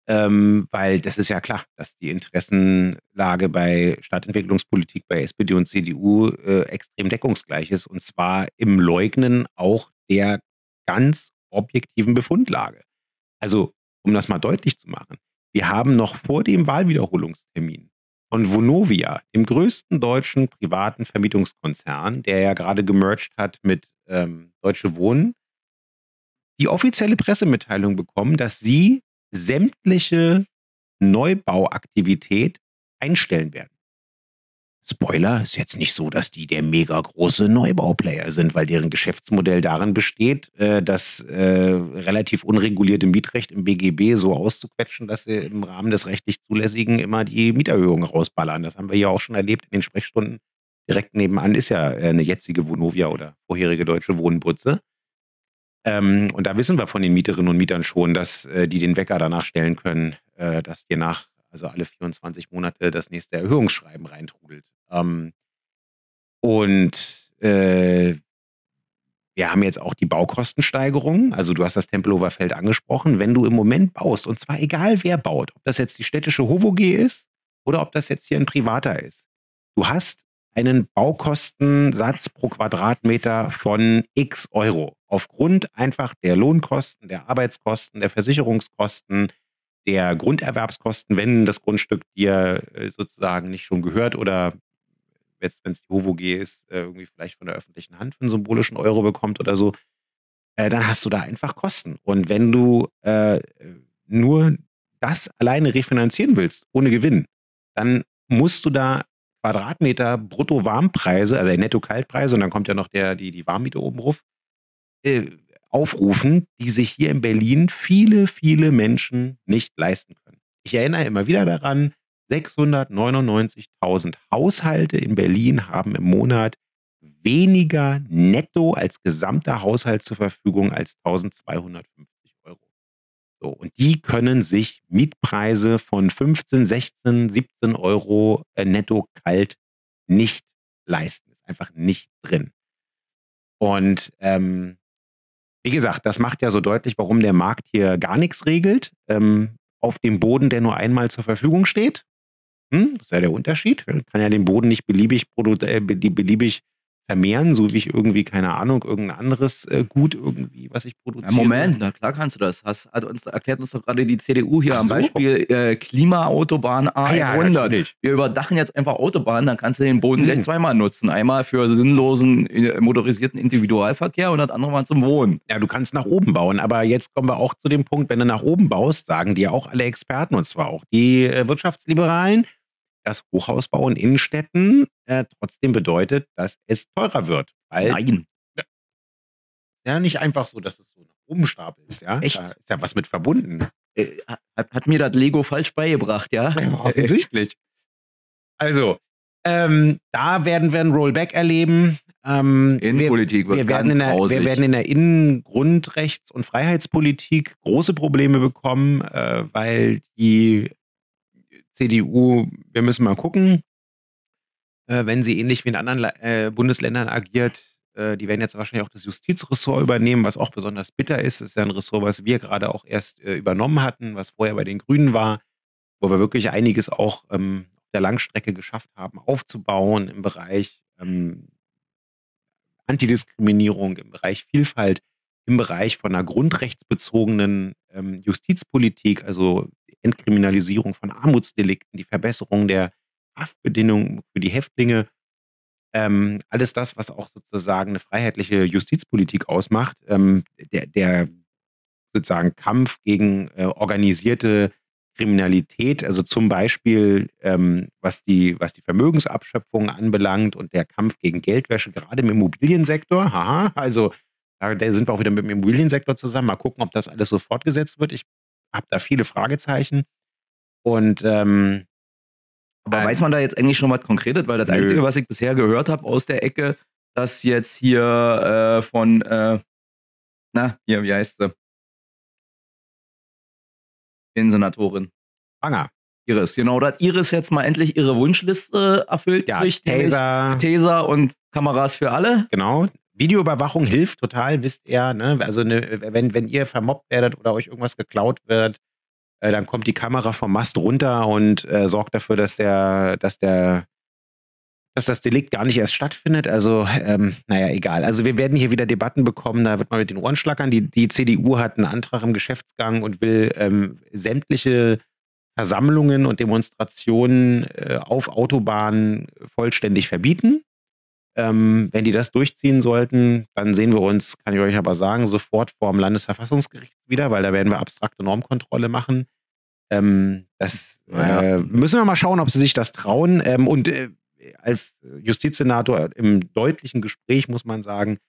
ähm, weil das ist ja klar, dass die Interessenlage bei Stadtentwicklungspolitik bei SPD und CDU äh, extrem deckungsgleich ist. Und zwar im Leugnen auch der ganz objektiven Befundlage. Also, um das mal deutlich zu machen, wir haben noch vor dem Wahlwiederholungstermin von Vonovia, dem größten deutschen privaten Vermietungskonzern, der ja gerade gemerged hat mit ähm, Deutsche Wohnen, die offizielle Pressemitteilung bekommen, dass sie sämtliche Neubauaktivität einstellen werden. Spoiler, ist jetzt nicht so, dass die der mega große Neubauplayer sind, weil deren Geschäftsmodell darin besteht, äh, das äh, relativ unregulierte Mietrecht im BGB so auszuquetschen, dass sie im Rahmen des rechtlich Zulässigen immer die Mieterhöhungen rausballern. Das haben wir ja auch schon erlebt in den Sprechstunden. Direkt nebenan ist ja äh, eine jetzige Vonovia oder vorherige deutsche Wohnbutze. Ähm, und da wissen wir von den Mieterinnen und Mietern schon, dass äh, die den Wecker danach stellen können, äh, dass dir nach, also alle 24 Monate, das nächste Erhöhungsschreiben reintrudelt. Ähm, und äh, wir haben jetzt auch die Baukostensteigerung. Also du hast das Tempelhofer Feld angesprochen. Wenn du im Moment baust, und zwar egal wer baut, ob das jetzt die städtische HOVOG ist oder ob das jetzt hier ein privater ist, du hast einen Baukostensatz pro Quadratmeter von x Euro. Aufgrund einfach der Lohnkosten, der Arbeitskosten, der Versicherungskosten, der Grunderwerbskosten, wenn das Grundstück dir äh, sozusagen nicht schon gehört oder wenn es die HOVOG ist, äh, irgendwie vielleicht von der öffentlichen Hand für einen symbolischen Euro bekommt oder so, äh, dann hast du da einfach Kosten. Und wenn du äh, nur das alleine refinanzieren willst, ohne Gewinn, dann musst du da Quadratmeter Brutto-Warmpreise, also Netto-Kaltpreise, und dann kommt ja noch der, die, die Warmmiete oben drauf, äh, aufrufen, die sich hier in Berlin viele, viele Menschen nicht leisten können. Ich erinnere immer wieder daran, 699.000 Haushalte in Berlin haben im Monat weniger netto als gesamter Haushalt zur Verfügung als 1250 so, und die können sich Mietpreise von 15, 16, 17 Euro äh, netto kalt nicht leisten. Ist einfach nicht drin. Und ähm, wie gesagt, das macht ja so deutlich, warum der Markt hier gar nichts regelt. Ähm, auf dem Boden, der nur einmal zur Verfügung steht. Hm, das ist ja der Unterschied. Man kann ja den Boden nicht beliebig, äh, beliebig vermehren, so wie ich irgendwie, keine Ahnung, irgendein anderes äh, Gut irgendwie, was ich produziere. Ja, Moment, na klar kannst du das. Hast, hat uns, erklärt uns doch gerade die CDU hier Ach am so. Beispiel äh, Klimaautobahn A100. Ah, ja, Wir überdachen jetzt einfach Autobahnen, dann kannst du den Boden hm. gleich zweimal nutzen. Einmal für sinnlosen äh, motorisierten Individualverkehr und das andere Mal zum Wohnen. Ja, du kannst nach oben bauen, aber jetzt kommen wir auch zu dem Punkt, wenn du nach oben baust, sagen dir auch alle Experten und zwar auch die äh, Wirtschaftsliberalen, dass Hochhausbau in Innenstädten äh, trotzdem bedeutet, dass es teurer wird. Weil, Nein. Ja, nicht einfach so, dass es so nach oben stapelst, ja. Echt? Da ist ja was mit verbunden. Äh, hat, hat, mir das Lego falsch beigebracht, ja? ja offensichtlich. Also, Ähm, da werden wir ein Rollback erleben. Ähm, Innenpolitik wir, wir, werden in der, wir werden in der Innen-, Grundrechts- und Freiheitspolitik große Probleme bekommen, äh, weil die CDU, wir müssen mal gucken, äh, wenn sie ähnlich wie in anderen äh, Bundesländern agiert, äh, die werden jetzt wahrscheinlich auch das Justizressort übernehmen, was auch besonders bitter ist. Das ist ja ein Ressort, was wir gerade auch erst äh, übernommen hatten, was vorher bei den Grünen war, wo wir wirklich einiges auch ähm, auf der Langstrecke geschafft haben, aufzubauen im Bereich ähm, Antidiskriminierung, im Bereich Vielfalt, im Bereich von einer grundrechtsbezogenen ähm, Justizpolitik, also Entkriminalisierung von Armutsdelikten, die Verbesserung der Haftbedingungen für die Häftlinge ähm, alles das, was auch sozusagen eine freiheitliche Justizpolitik ausmacht, ähm, der, der, sozusagen Kampf gegen äh, organisierte Kriminalität, also zum Beispiel ähm, was, die, was die Vermögensabschöpfung anbelangt und der Kampf gegen Geldwäsche, gerade im Immobiliensektor. Haha, also da sind wir auch wieder mit dem Immobiliensektor zusammen. Mal gucken, ob das alles so fortgesetzt wird. Ich habe da viele Fragezeichen. Und ähm, aber ähm, weiß man da jetzt eigentlich schon was Konkretes? Weil das nö. Einzige, was ich bisher gehört habe aus der Ecke, dass jetzt hier äh, von, äh, na, hier, wie heißt sie? Innensenatorin. Banger. Iris, genau, dass Iris jetzt mal endlich ihre Wunschliste erfüllt ja. Taser. Taser und Kameras für alle. Genau. Videoüberwachung hilft total, wisst ihr. Ne? Also ne, wenn, wenn ihr vermobbt werdet oder euch irgendwas geklaut wird, äh, dann kommt die Kamera vom Mast runter und äh, sorgt dafür, dass der, dass der, dass das Delikt gar nicht erst stattfindet. Also, ähm, naja, egal. Also wir werden hier wieder Debatten bekommen, da wird man mit den Ohren schlackern. Die, die CDU hat einen Antrag im Geschäftsgang und will ähm, sämtliche Versammlungen und Demonstrationen äh, auf Autobahnen vollständig verbieten. Ähm, wenn die das durchziehen sollten, dann sehen wir uns, kann ich euch aber sagen, sofort vor dem Landesverfassungsgericht wieder, weil da werden wir abstrakte Normkontrolle machen. Ähm, das äh, müssen wir mal schauen, ob sie sich das trauen. Ähm, und äh, als Justizsenator im deutlichen Gespräch muss man sagen,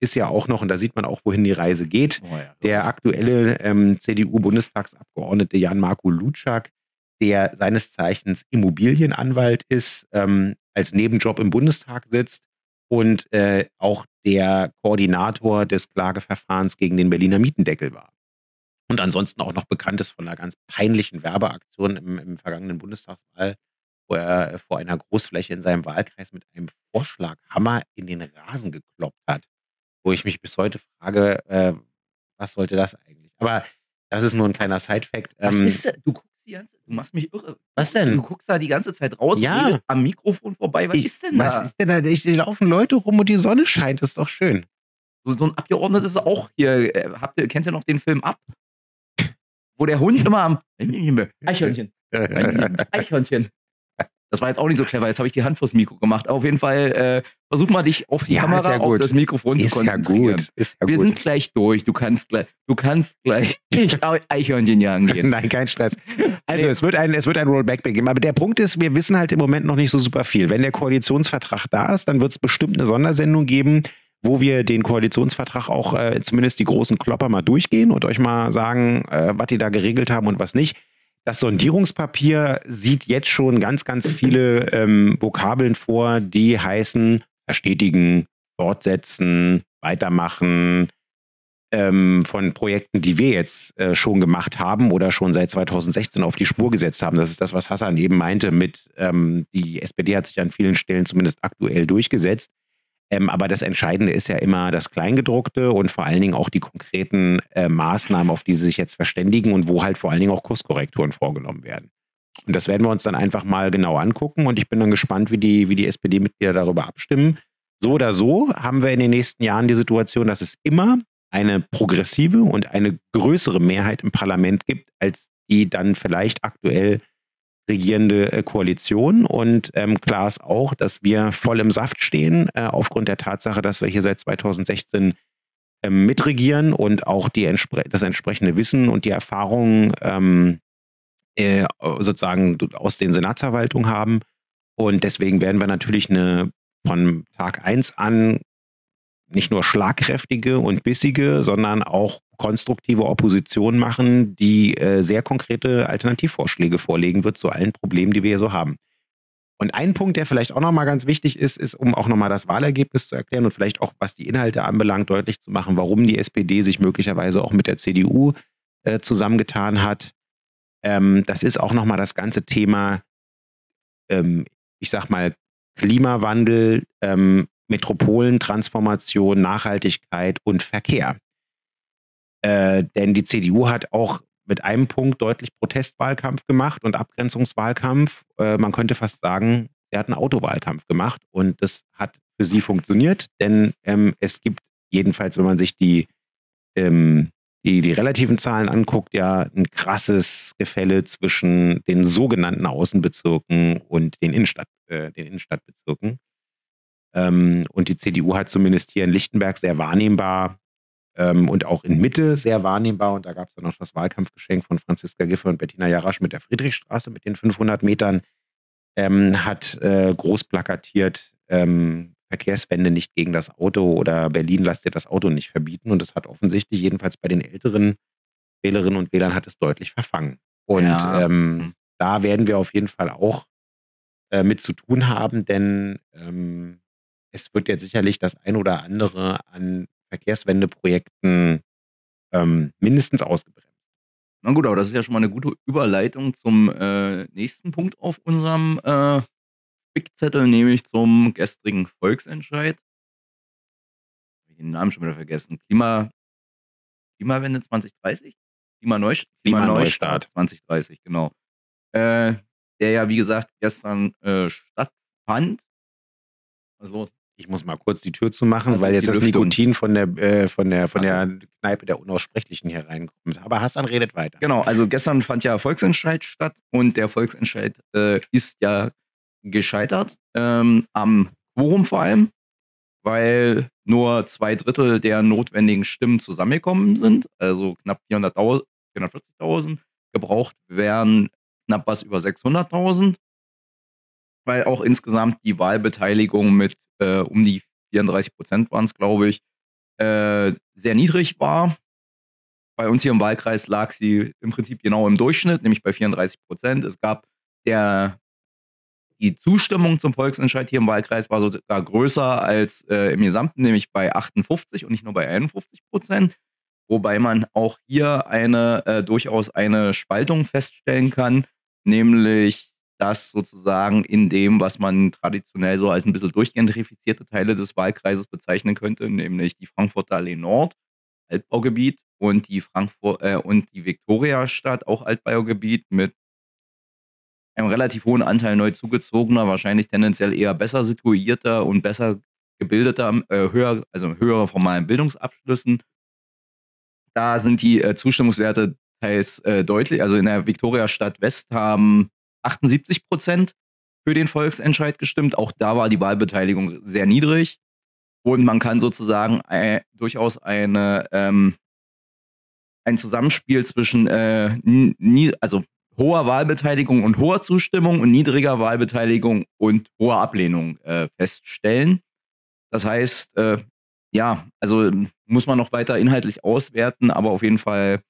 ist ja auch noch, und da sieht man auch, wohin die Reise geht, oh ja, der aktuelle ähm, CDU-Bundestagsabgeordnete Jan-Marco Lutschak, der seines Zeichens Immobilienanwalt ist, ähm, als Nebenjob im Bundestag sitzt und äh, auch der Koordinator des Klageverfahrens gegen den Berliner Mietendeckel war. Und ansonsten auch noch bekannt ist von einer ganz peinlichen Werbeaktion im, im vergangenen Bundestagswahl, wo er äh, vor einer Großfläche in seinem Wahlkreis mit einem Vorschlaghammer in den Rasen gekloppt hat. Wo ich mich bis heute frage, äh, was sollte das eigentlich? Aber das ist nur ein kleiner Side-Fact. Ähm, du guckst die ganze Du machst mich irre. Was denn? Du guckst da die ganze Zeit raus, ja. am Mikrofon vorbei. Was ich, ist denn da? Was ist denn da? Ich, laufen Leute rum und die Sonne scheint. Das ist doch schön. So, so ein Abgeordneter ist auch hier. Äh, habt ihr, kennt ihr noch den Film Ab? Wo der Hund immer am Eichhörnchen. Eichhörnchen. Das war jetzt auch nicht so clever. Jetzt habe ich die Hand vors Mikro gemacht. Aber auf jeden Fall äh, versuch mal dich auf die ja, Kamera, ja auf das Mikrofon ist zu konzentrieren. Ja gut. Ist ja Wir gut. sind gleich durch. Du kannst gleich, du kannst gleich Eichhörnchen jagen gehen. Nein, kein Stress. Also nee. es wird ein, es wird ein Rollback geben. Aber der Punkt ist, wir wissen halt im Moment noch nicht so super viel. Wenn der Koalitionsvertrag da ist, dann wird es bestimmt eine Sondersendung geben, wo wir den Koalitionsvertrag auch äh, zumindest die großen Klopper mal durchgehen und euch mal sagen, äh, was die da geregelt haben und was nicht. Das Sondierungspapier sieht jetzt schon ganz, ganz viele ähm, Vokabeln vor, die heißen verstetigen, fortsetzen, weitermachen ähm, von Projekten, die wir jetzt äh, schon gemacht haben oder schon seit 2016 auf die Spur gesetzt haben. Das ist das, was Hassan eben meinte mit, ähm, die SPD hat sich an vielen Stellen zumindest aktuell durchgesetzt. Ähm, aber das Entscheidende ist ja immer das Kleingedruckte und vor allen Dingen auch die konkreten äh, Maßnahmen, auf die sie sich jetzt verständigen und wo halt vor allen Dingen auch Kurskorrekturen vorgenommen werden. Und das werden wir uns dann einfach mal genau angucken und ich bin dann gespannt, wie die, wie die SPD-Mitglieder darüber abstimmen. So oder so haben wir in den nächsten Jahren die Situation, dass es immer eine progressive und eine größere Mehrheit im Parlament gibt, als die dann vielleicht aktuell regierende äh, Koalition. Und ähm, klar ist auch, dass wir voll im Saft stehen, äh, aufgrund der Tatsache, dass wir hier seit 2016 äh, mitregieren und auch die das entsprechende Wissen und die Erfahrung ähm, äh, sozusagen aus den Senatsverwaltungen haben. Und deswegen werden wir natürlich eine von Tag 1 an nicht nur schlagkräftige und bissige, sondern auch konstruktive Opposition machen, die äh, sehr konkrete Alternativvorschläge vorlegen wird zu allen Problemen, die wir hier so haben. Und ein Punkt, der vielleicht auch nochmal ganz wichtig ist, ist, um auch nochmal das Wahlergebnis zu erklären und vielleicht auch, was die Inhalte anbelangt, deutlich zu machen, warum die SPD sich möglicherweise auch mit der CDU äh, zusammengetan hat. Ähm, das ist auch nochmal das ganze Thema, ähm, ich sag mal, Klimawandel, ähm, Metropolentransformation, Nachhaltigkeit und Verkehr. Äh, denn die CDU hat auch mit einem Punkt deutlich Protestwahlkampf gemacht und Abgrenzungswahlkampf. Äh, man könnte fast sagen, sie hat einen Autowahlkampf gemacht und das hat für sie funktioniert, denn ähm, es gibt jedenfalls, wenn man sich die, ähm, die, die relativen Zahlen anguckt, ja ein krasses Gefälle zwischen den sogenannten Außenbezirken und den, Innenstadt, äh, den Innenstadtbezirken. Ähm, und die CDU hat zumindest hier in Lichtenberg sehr wahrnehmbar ähm, und auch in Mitte sehr wahrnehmbar. Und da gab es dann noch das Wahlkampfgeschenk von Franziska Giffey und Bettina Jarasch mit der Friedrichstraße mit den 500 Metern, ähm, hat äh, groß plakatiert, ähm, Verkehrswende nicht gegen das Auto oder Berlin lasst ihr das Auto nicht verbieten. Und das hat offensichtlich, jedenfalls bei den älteren Wählerinnen und Wählern, hat es deutlich verfangen. Und ja. ähm, hm. da werden wir auf jeden Fall auch äh, mit zu tun haben, denn ähm, es wird jetzt sicherlich das ein oder andere an Verkehrswendeprojekten ähm, mindestens ausgebremst. Na gut, aber das ist ja schon mal eine gute Überleitung zum äh, nächsten Punkt auf unserem äh, Spickzettel, nämlich zum gestrigen Volksentscheid. Ich habe den Namen schon wieder vergessen. Klima, Klimawende 2030? Klimaneustart, Klimaneustart 2030, genau. Äh, der ja, wie gesagt, gestern äh, stattfand. Also ich muss mal kurz die Tür zu machen, also weil jetzt das Nikotin von der, äh, von der, von also. der Kneipe der Unaussprechlichen hier reinkommt. Aber Hassan redet weiter. Genau, also gestern fand ja Volksentscheid statt und der Volksentscheid äh, ist ja gescheitert ähm, am Quorum vor allem, weil nur zwei Drittel der notwendigen Stimmen zusammengekommen sind, also knapp 440.000. Gebraucht wären knapp was über 600.000 weil auch insgesamt die Wahlbeteiligung mit äh, um die 34 Prozent waren es, glaube ich, äh, sehr niedrig war. Bei uns hier im Wahlkreis lag sie im Prinzip genau im Durchschnitt, nämlich bei 34 Prozent. Es gab der, die Zustimmung zum Volksentscheid hier im Wahlkreis war sogar größer als äh, im Gesamten, nämlich bei 58 und nicht nur bei 51 Prozent. Wobei man auch hier eine äh, durchaus eine Spaltung feststellen kann, nämlich dass sozusagen in dem, was man traditionell so als ein bisschen durchgentrifizierte Teile des Wahlkreises bezeichnen könnte, nämlich die Frankfurter Allee Nord, Altbaugebiet und die Frankfurt äh, und die Viktoriastadt, auch Altbaugebiet mit einem relativ hohen Anteil neu zugezogener, wahrscheinlich tendenziell eher besser situierter und besser gebildeter, äh, höher, also höherer formalen Bildungsabschlüssen. Da sind die äh, Zustimmungswerte teils äh, deutlich. Also in der Viktoriastadt West haben 78 Prozent für den Volksentscheid gestimmt. Auch da war die Wahlbeteiligung sehr niedrig. Und man kann sozusagen äh, durchaus eine, ähm, ein Zusammenspiel zwischen äh, nie, also hoher Wahlbeteiligung und hoher Zustimmung und niedriger Wahlbeteiligung und hoher Ablehnung äh, feststellen. Das heißt, äh, ja, also muss man noch weiter inhaltlich auswerten, aber auf jeden Fall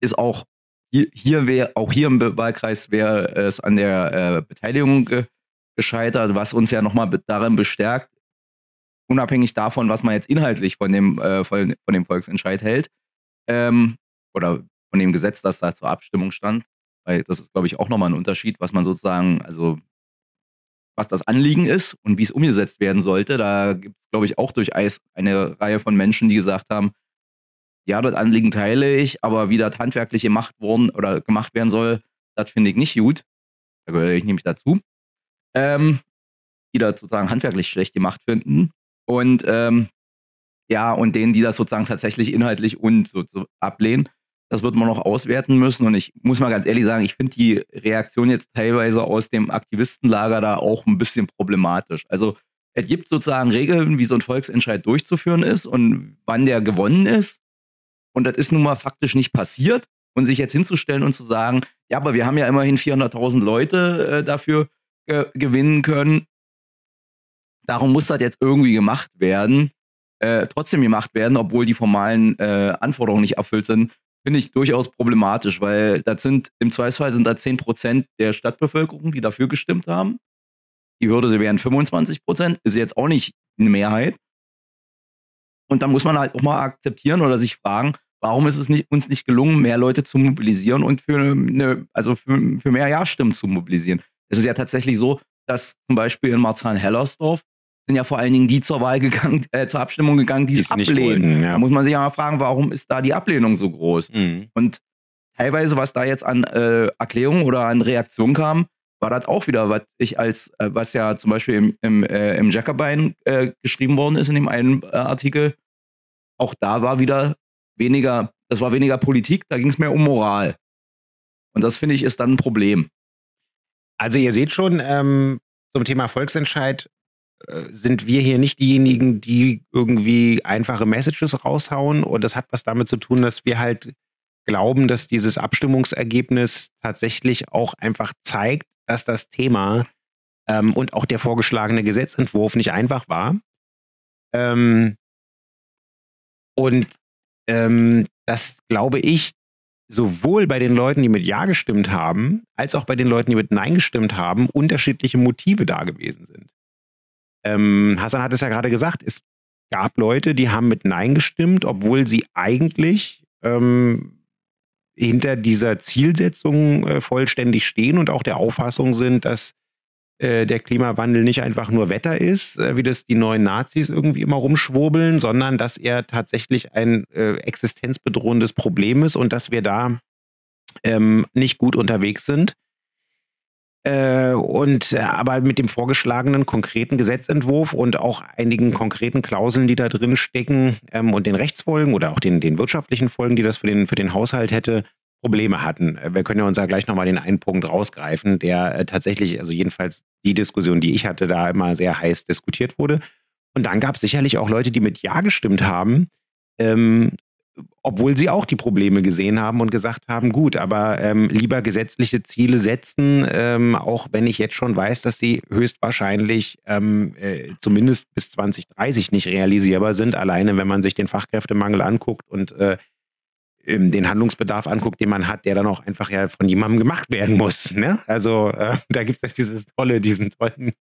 ist auch hier, wäre, auch hier im Wahlkreis wäre es an der äh, Beteiligung ge gescheitert, was uns ja nochmal darin bestärkt, unabhängig davon, was man jetzt inhaltlich von dem, äh, von, von, dem Volksentscheid hält, ähm, oder von dem Gesetz, das da zur Abstimmung stand, weil das ist, glaube ich, auch nochmal ein Unterschied, was man sozusagen, also was das Anliegen ist und wie es umgesetzt werden sollte. Da gibt es, glaube ich, auch durchaus eine Reihe von Menschen, die gesagt haben, ja, das Anliegen teile ich, aber wie das handwerklich gemacht worden oder gemacht werden soll, das finde ich nicht gut. Da gehöre ich nämlich dazu. Ähm, die das sozusagen handwerklich schlecht gemacht finden. Und ähm, ja, und denen, die das sozusagen tatsächlich inhaltlich und so, so ablehnen, das wird man noch auswerten müssen. Und ich muss mal ganz ehrlich sagen, ich finde die Reaktion jetzt teilweise aus dem Aktivistenlager da auch ein bisschen problematisch. Also es gibt sozusagen Regeln, wie so ein Volksentscheid durchzuführen ist und wann der gewonnen ist. Und das ist nun mal faktisch nicht passiert. Und sich jetzt hinzustellen und zu sagen, ja, aber wir haben ja immerhin 400.000 Leute äh, dafür ge gewinnen können. Darum muss das jetzt irgendwie gemacht werden, äh, trotzdem gemacht werden, obwohl die formalen äh, Anforderungen nicht erfüllt sind. finde ich durchaus problematisch, weil das sind im Zweifelsfall sind da 10 Prozent der Stadtbevölkerung, die dafür gestimmt haben. Die Hürde wären 25 Prozent, ist jetzt auch nicht eine Mehrheit. Und da muss man halt auch mal akzeptieren oder sich fragen, warum ist es nicht, uns nicht gelungen, mehr Leute zu mobilisieren und für eine, also für, für mehr Ja-Stimmen zu mobilisieren. Es ist ja tatsächlich so, dass zum Beispiel in Marzahn-Hellersdorf sind ja vor allen Dingen die zur Wahl gegangen, äh, zur Abstimmung gegangen, die es ablehnen. Wollten, ja. Da muss man sich ja mal fragen, warum ist da die Ablehnung so groß? Mhm. Und teilweise, was da jetzt an äh, Erklärungen oder an Reaktionen kam, war das auch wieder, was ich als, äh, was ja zum Beispiel im, im, äh, im Jacobine äh, geschrieben worden ist in dem einen äh, Artikel, auch da war wieder weniger, das war weniger Politik, da ging es mehr um Moral. Und das finde ich ist dann ein Problem. Also ihr seht schon, ähm, zum Thema Volksentscheid äh, sind wir hier nicht diejenigen, die irgendwie einfache Messages raushauen. Und das hat was damit zu tun, dass wir halt glauben, dass dieses Abstimmungsergebnis tatsächlich auch einfach zeigt, dass das Thema ähm, und auch der vorgeschlagene Gesetzentwurf nicht einfach war. Ähm, und ähm, das glaube ich sowohl bei den Leuten, die mit Ja gestimmt haben, als auch bei den Leuten, die mit Nein gestimmt haben, unterschiedliche Motive da gewesen sind. Ähm, Hassan hat es ja gerade gesagt, es gab Leute, die haben mit Nein gestimmt, obwohl sie eigentlich ähm, hinter dieser Zielsetzung äh, vollständig stehen und auch der Auffassung sind, dass äh, der Klimawandel nicht einfach nur Wetter ist, äh, wie das die neuen Nazis irgendwie immer rumschwurbeln, sondern dass er tatsächlich ein äh, existenzbedrohendes Problem ist und dass wir da ähm, nicht gut unterwegs sind. Äh, und äh, aber mit dem vorgeschlagenen konkreten Gesetzentwurf und auch einigen konkreten Klauseln, die da drin stecken ähm, und den Rechtsfolgen oder auch den, den wirtschaftlichen Folgen, die das für den, für den Haushalt hätte, Probleme hatten. Äh, wir können ja uns ja gleich nochmal den einen Punkt rausgreifen, der äh, tatsächlich, also jedenfalls die Diskussion, die ich hatte, da immer sehr heiß diskutiert wurde. Und dann gab es sicherlich auch Leute, die mit Ja gestimmt haben, ähm, obwohl sie auch die Probleme gesehen haben und gesagt haben, gut, aber ähm, lieber gesetzliche Ziele setzen, ähm, auch wenn ich jetzt schon weiß, dass sie höchstwahrscheinlich ähm, äh, zumindest bis 2030 nicht realisierbar sind, alleine wenn man sich den Fachkräftemangel anguckt und äh, den Handlungsbedarf anguckt, den man hat, der dann auch einfach ja von jemandem gemacht werden muss. Ne? Also äh, da gibt es ja dieses tolle, diesen tollen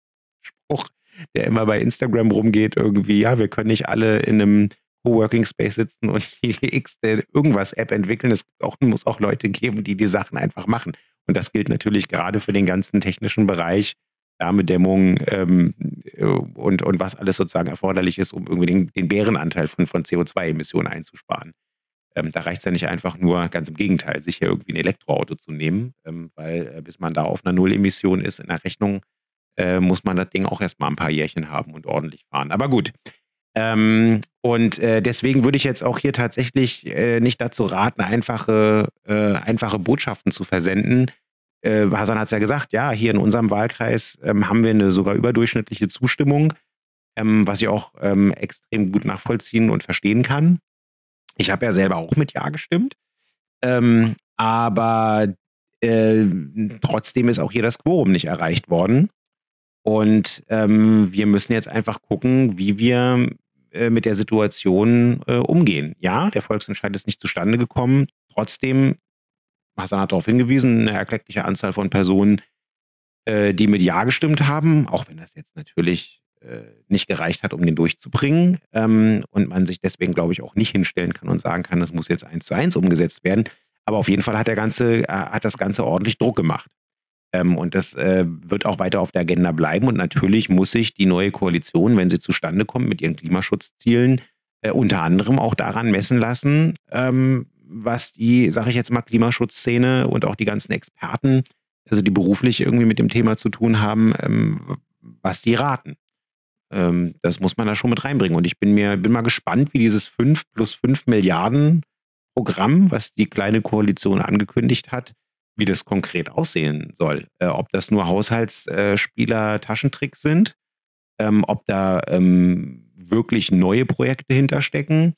Spruch, der immer bei Instagram rumgeht, irgendwie, ja, wir können nicht alle in einem Coworking Space sitzen und die X irgendwas App entwickeln. Es auch, muss auch Leute geben, die die Sachen einfach machen. Und das gilt natürlich gerade für den ganzen technischen Bereich, Wärmedämmung ähm, äh, und, und was alles sozusagen erforderlich ist, um irgendwie den, den Bärenanteil von, von CO2-Emissionen einzusparen. Ähm, da reicht es ja nicht einfach nur, ganz im Gegenteil, sich hier irgendwie ein Elektroauto zu nehmen, ähm, weil äh, bis man da auf einer Nullemission ist in der Rechnung, äh, muss man das Ding auch erstmal ein paar Jährchen haben und ordentlich fahren. Aber gut. Ähm, und äh, deswegen würde ich jetzt auch hier tatsächlich äh, nicht dazu raten, einfache, äh, einfache Botschaften zu versenden. Äh, Hasan hat es ja gesagt, ja, hier in unserem Wahlkreis ähm, haben wir eine sogar überdurchschnittliche Zustimmung, ähm, was ich auch ähm, extrem gut nachvollziehen und verstehen kann. Ich habe ja selber auch mit Ja gestimmt. Ähm, aber äh, trotzdem ist auch hier das Quorum nicht erreicht worden. Und ähm, wir müssen jetzt einfach gucken, wie wir äh, mit der Situation äh, umgehen. Ja, der Volksentscheid ist nicht zustande gekommen. Trotzdem, Hassan hat darauf hingewiesen, eine erkleckliche Anzahl von Personen, äh, die mit Ja gestimmt haben, auch wenn das jetzt natürlich nicht gereicht hat, um den durchzubringen. Ähm, und man sich deswegen, glaube ich, auch nicht hinstellen kann und sagen kann, das muss jetzt eins zu eins umgesetzt werden. Aber auf jeden Fall hat der ganze, äh, hat das Ganze ordentlich Druck gemacht. Ähm, und das äh, wird auch weiter auf der Agenda bleiben. Und natürlich muss sich die neue Koalition, wenn sie zustande kommt, mit ihren Klimaschutzzielen äh, unter anderem auch daran messen lassen, ähm, was die, sage ich jetzt mal, Klimaschutzszene und auch die ganzen Experten, also die beruflich irgendwie mit dem Thema zu tun haben, was die raten. Ähm, das muss man da schon mit reinbringen. Und ich bin mir, bin mal gespannt, wie dieses 5 plus 5 Milliarden Programm, was die kleine Koalition angekündigt hat, wie das konkret aussehen soll. Äh, ob das nur Haushaltsspieler, äh, Taschentricks sind, ähm, ob da ähm, wirklich neue Projekte hinterstecken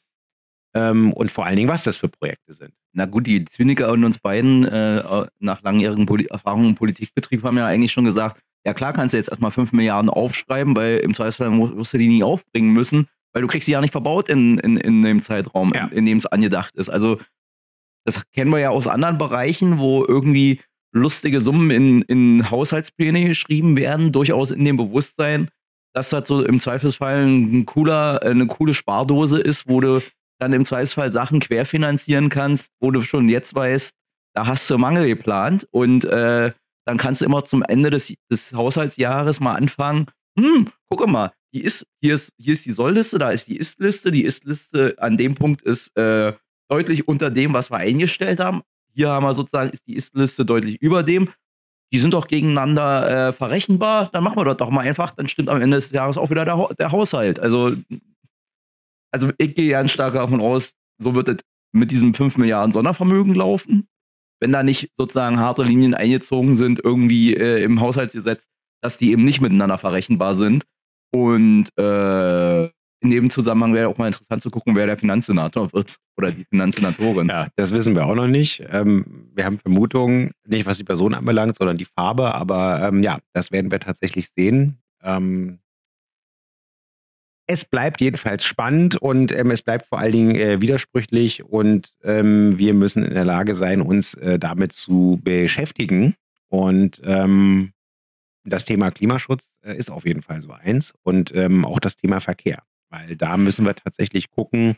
ähm, und vor allen Dingen, was das für Projekte sind. Na gut, die Zyniker und uns beiden äh, nach langjährigen Poli Erfahrungen im Politikbetrieb haben ja eigentlich schon gesagt, ja klar kannst du jetzt erstmal 5 Milliarden aufschreiben, weil im Zweifelsfall musst du die nie aufbringen müssen, weil du kriegst sie ja nicht verbaut in, in, in dem Zeitraum, ja. in, in dem es angedacht ist. Also das kennen wir ja aus anderen Bereichen, wo irgendwie lustige Summen in, in Haushaltspläne geschrieben werden, durchaus in dem Bewusstsein, dass das so im Zweifelsfall ein cooler, eine coole Spardose ist, wo du dann im Zweifelsfall Sachen querfinanzieren kannst, wo du schon jetzt weißt, da hast du Mangel geplant und äh, dann kannst du immer zum Ende des, des Haushaltsjahres mal anfangen, hm, guck mal, die ist, hier ist, hier ist die Sollliste, da ist die Ist-Liste, die Ist-Liste an dem Punkt ist äh, deutlich unter dem, was wir eingestellt haben. Hier haben wir sozusagen, ist die Ist-Liste deutlich über dem. Die sind doch gegeneinander äh, verrechenbar, dann machen wir das doch mal einfach, dann stimmt am Ende des Jahres auch wieder der, der Haushalt. Also, also ich gehe ganz stark davon aus, so wird es mit diesem 5 Milliarden Sondervermögen laufen. Wenn da nicht sozusagen harte Linien eingezogen sind, irgendwie äh, im Haushaltsgesetz, dass die eben nicht miteinander verrechenbar sind. Und äh, in dem Zusammenhang wäre auch mal interessant zu gucken, wer der Finanzsenator wird oder die Finanzsenatorin. Ja, das wissen wir auch noch nicht. Ähm, wir haben Vermutungen, nicht was die Person anbelangt, sondern die Farbe, aber ähm, ja, das werden wir tatsächlich sehen. Ähm, es bleibt jedenfalls spannend und ähm, es bleibt vor allen Dingen äh, widersprüchlich und ähm, wir müssen in der Lage sein, uns äh, damit zu beschäftigen. Und ähm, das Thema Klimaschutz äh, ist auf jeden Fall so eins und ähm, auch das Thema Verkehr. Weil da müssen wir tatsächlich gucken,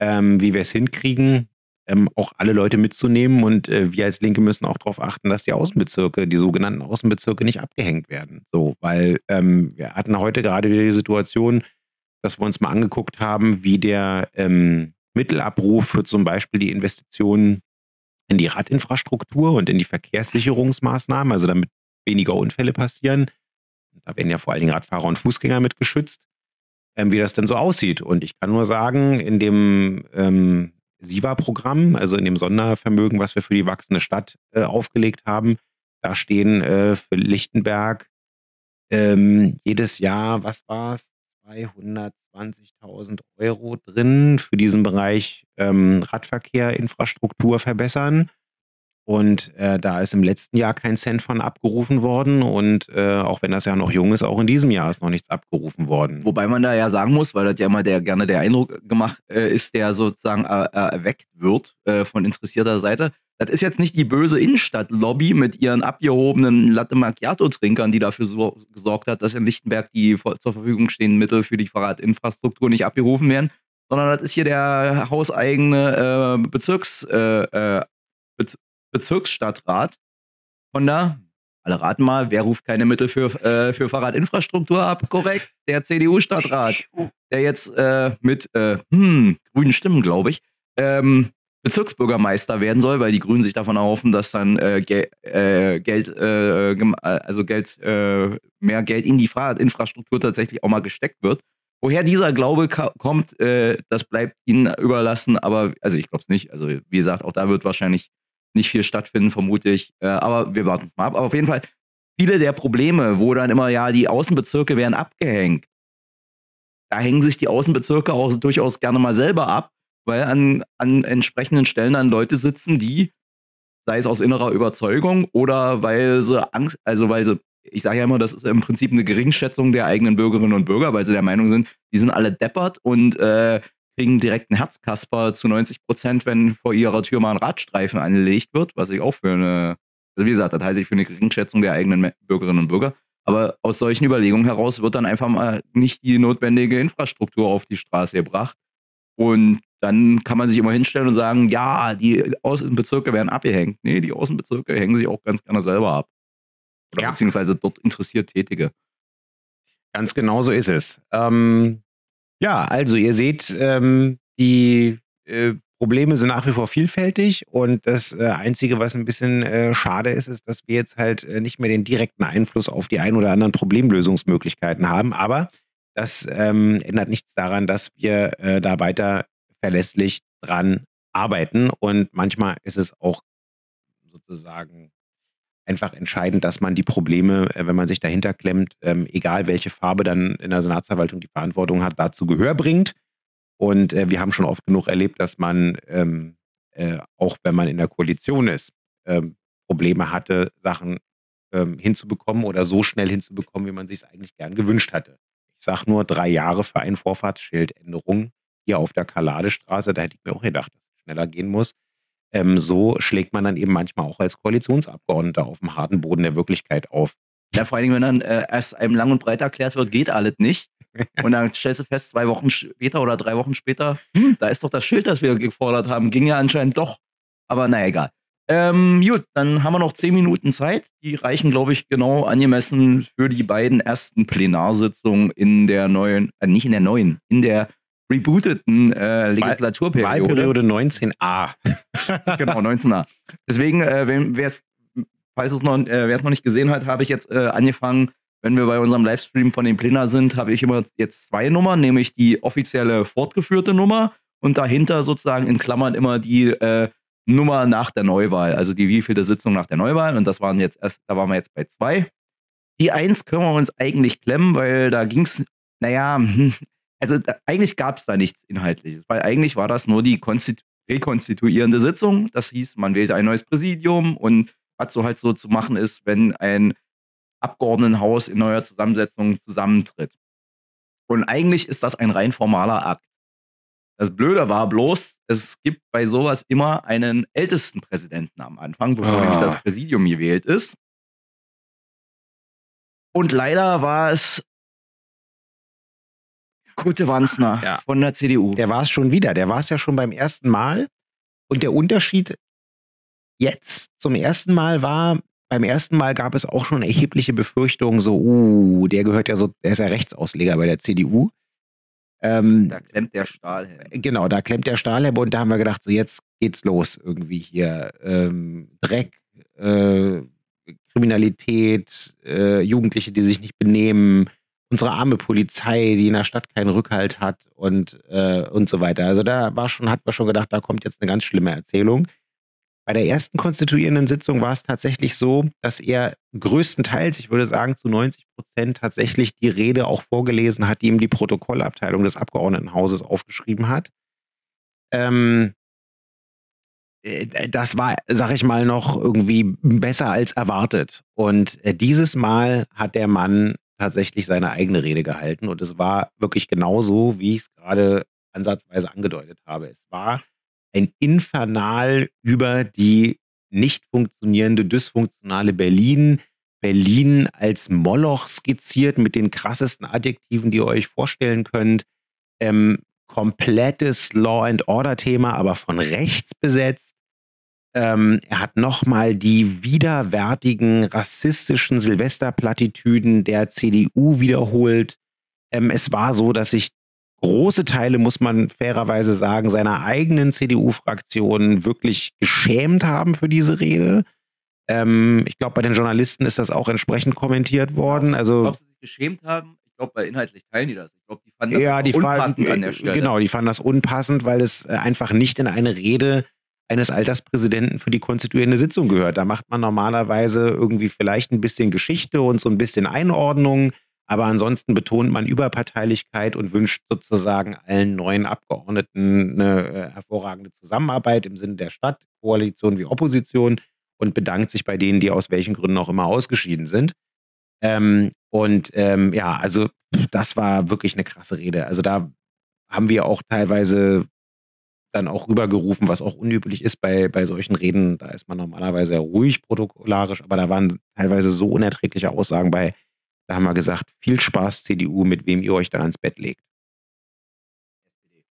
ähm, wie wir es hinkriegen, ähm, auch alle Leute mitzunehmen. Und äh, wir als Linke müssen auch darauf achten, dass die Außenbezirke, die sogenannten Außenbezirke, nicht abgehängt werden. So, weil ähm, wir hatten heute gerade wieder die Situation, dass wir uns mal angeguckt haben, wie der ähm, Mittelabruf für zum Beispiel die Investitionen in die Radinfrastruktur und in die Verkehrssicherungsmaßnahmen, also damit weniger Unfälle passieren. Da werden ja vor allen Dingen Radfahrer und Fußgänger mit geschützt ähm, wie das denn so aussieht. Und ich kann nur sagen, in dem ähm, SIVA-Programm, also in dem Sondervermögen, was wir für die wachsende Stadt äh, aufgelegt haben, da stehen äh, für Lichtenberg ähm, jedes Jahr, was war es, 220.000 Euro drin für diesen Bereich ähm, Radverkehr, Infrastruktur verbessern. Und äh, da ist im letzten Jahr kein Cent von abgerufen worden. Und äh, auch wenn das ja noch jung ist, auch in diesem Jahr ist noch nichts abgerufen worden. Wobei man da ja sagen muss, weil das ja immer der, gerne der Eindruck gemacht äh, ist, der sozusagen äh, äh, erweckt wird äh, von interessierter Seite. Das ist jetzt nicht die böse Innenstadtlobby mit ihren abgehobenen Latte Macchiato-Trinkern, die dafür so gesorgt hat, dass in Lichtenberg die zur Verfügung stehenden Mittel für die Fahrradinfrastruktur nicht abgerufen werden, sondern das ist hier der hauseigene Bezirks, Bez Bezirksstadtrat von da. Alle raten mal, wer ruft keine Mittel für, äh, für Fahrradinfrastruktur ab? Korrekt, der CDU-Stadtrat, der jetzt äh, mit äh, hm, grünen Stimmen, glaube ich, ähm, Bezirksbürgermeister werden soll, weil die Grünen sich davon erhoffen, dass dann äh, Ge äh, Geld, äh, also Geld, mehr Geld in die Fahrradinfrastruktur tatsächlich auch mal gesteckt wird. Woher dieser Glaube kommt, das bleibt ihnen überlassen, aber also ich glaube es nicht. Also wie gesagt, auch da wird wahrscheinlich nicht viel stattfinden, vermute ich. Äh, aber wir warten es mal ab. Aber auf jeden Fall, viele der Probleme, wo dann immer, ja, die Außenbezirke werden abgehängt, da hängen sich die Außenbezirke auch durchaus gerne mal selber ab, weil an, an entsprechenden Stellen dann Leute sitzen, die, sei es aus innerer Überzeugung oder weil sie Angst, also weil sie, ich sage ja immer, das ist im Prinzip eine Geringschätzung der eigenen Bürgerinnen und Bürger, weil sie der Meinung sind, die sind alle deppert und äh, kriegen direkt einen Herzkasper zu 90 Prozent, wenn vor ihrer Tür mal ein Radstreifen angelegt wird, was ich auch für eine, also wie gesagt, das halte ich für eine Geringschätzung der eigenen Bürgerinnen und Bürger. Aber aus solchen Überlegungen heraus wird dann einfach mal nicht die notwendige Infrastruktur auf die Straße gebracht. Und dann kann man sich immer hinstellen und sagen, ja, die Außenbezirke werden abgehängt. Nee, die Außenbezirke hängen sich auch ganz gerne selber ab. Oder ja. beziehungsweise dort interessiert Tätige. Ganz genau so ist es. Ähm, ja, also ihr seht, ähm, die äh, Probleme sind nach wie vor vielfältig und das äh, Einzige, was ein bisschen äh, schade ist, ist, dass wir jetzt halt äh, nicht mehr den direkten Einfluss auf die ein oder anderen Problemlösungsmöglichkeiten haben. Aber das ähm, ändert nichts daran, dass wir äh, da weiter verlässlich dran arbeiten und manchmal ist es auch sozusagen einfach entscheidend, dass man die Probleme, äh, wenn man sich dahinter klemmt, ähm, egal welche Farbe dann in der Senatsverwaltung die Verantwortung hat, dazu Gehör bringt. Und äh, wir haben schon oft genug erlebt, dass man, ähm, äh, auch wenn man in der Koalition ist, ähm, Probleme hatte, Sachen hinzubekommen oder so schnell hinzubekommen, wie man sich es eigentlich gern gewünscht hatte. Ich sage nur drei Jahre für eine Vorfahrtsschildänderung hier auf der Kaladestraße. Da hätte ich mir auch gedacht, dass es schneller gehen muss. Ähm, so schlägt man dann eben manchmal auch als Koalitionsabgeordneter auf dem harten Boden der Wirklichkeit auf. Ja, vor allem, wenn dann äh, erst einem lang und breit erklärt wird, geht alles nicht. Und dann stellst du fest, zwei Wochen später oder drei Wochen später, hm, da ist doch das Schild, das wir gefordert haben. Ging ja anscheinend doch. Aber naja, egal. Ähm, gut, dann haben wir noch zehn Minuten Zeit. Die reichen, glaube ich, genau angemessen für die beiden ersten Plenarsitzungen in der neuen, äh, nicht in der neuen, in der rebooteten äh, Legislaturperiode. Wahlperiode 19a. genau, 19a. Deswegen, äh, wer es, falls es noch, äh, wer es noch nicht gesehen hat, habe ich jetzt äh, angefangen, wenn wir bei unserem Livestream von den Plänen sind, habe ich immer jetzt zwei Nummern, nämlich die offizielle fortgeführte Nummer und dahinter sozusagen in Klammern immer die äh, Nummer nach der Neuwahl, also die wievielte Sitzung nach der Neuwahl. Und das waren jetzt erst, da waren wir jetzt bei zwei. Die eins können wir uns eigentlich klemmen, weil da ging es, naja, also da, eigentlich gab es da nichts Inhaltliches, weil eigentlich war das nur die rekonstituierende Sitzung. Das hieß, man wählte ein neues Präsidium und was so halt so zu machen ist, wenn ein Abgeordnetenhaus in neuer Zusammensetzung zusammentritt. Und eigentlich ist das ein rein formaler Akt. Das Blöde war bloß, es gibt bei sowas immer einen ältesten Präsidenten am Anfang, bevor ah. nämlich das Präsidium gewählt ist. Und leider war es Kute Wanzner ja. von der CDU. Der war es schon wieder. Der war es ja schon beim ersten Mal. Und der Unterschied jetzt zum ersten Mal war, beim ersten Mal gab es auch schon erhebliche Befürchtungen, so, uh, der gehört ja so, der ist ja Rechtsausleger bei der CDU. Ähm, da klemmt der Stahlhelm. Genau, da klemmt der Stahlhelm und da haben wir gedacht, so jetzt geht's los irgendwie hier. Ähm, Dreck, äh, Kriminalität, äh, Jugendliche, die sich nicht benehmen, unsere arme Polizei, die in der Stadt keinen Rückhalt hat und, äh, und so weiter. Also da war schon, hat man schon gedacht, da kommt jetzt eine ganz schlimme Erzählung. Bei der ersten konstituierenden Sitzung war es tatsächlich so, dass er größtenteils, ich würde sagen zu 90 Prozent, tatsächlich die Rede auch vorgelesen hat, die ihm die Protokollabteilung des Abgeordnetenhauses aufgeschrieben hat. Ähm, äh, das war, sag ich mal, noch irgendwie besser als erwartet. Und äh, dieses Mal hat der Mann tatsächlich seine eigene Rede gehalten und es war wirklich genauso, wie ich es gerade ansatzweise angedeutet habe. Es war ein Infernal über die nicht funktionierende, dysfunktionale Berlin. Berlin als Moloch skizziert mit den krassesten Adjektiven, die ihr euch vorstellen könnt. Ähm, komplettes Law and Order Thema, aber von rechts besetzt. Ähm, er hat nochmal die widerwärtigen rassistischen Silvesterplattitüden der CDU wiederholt. Ähm, es war so, dass sich große Teile, muss man fairerweise sagen, seiner eigenen CDU-Fraktion wirklich geschämt haben für diese Rede. Ähm, ich glaube, bei den Journalisten ist das auch entsprechend kommentiert worden. Glaubst, also, glaubst du, sie sich geschämt haben? Ich glaube, weil inhaltlich teilen die das. Ich glaube, die fanden das ja, die unpassend fanden, an der Stelle. Genau, die fanden das unpassend, weil es äh, einfach nicht in eine Rede eines Alterspräsidenten für die konstituierende Sitzung gehört. Da macht man normalerweise irgendwie vielleicht ein bisschen Geschichte und so ein bisschen Einordnung aber ansonsten betont man Überparteilichkeit und wünscht sozusagen allen neuen Abgeordneten eine äh, hervorragende Zusammenarbeit im Sinne der Stadt, Koalition wie Opposition und bedankt sich bei denen, die aus welchen Gründen auch immer ausgeschieden sind. Ähm, und ähm, ja, also das war wirklich eine krasse Rede. Also da haben wir auch teilweise dann auch rübergerufen, was auch unüblich ist bei, bei solchen Reden. Da ist man normalerweise ruhig protokollarisch, aber da waren teilweise so unerträgliche Aussagen bei, da haben wir gesagt, viel Spaß CDU, mit wem ihr euch da ans Bett legt.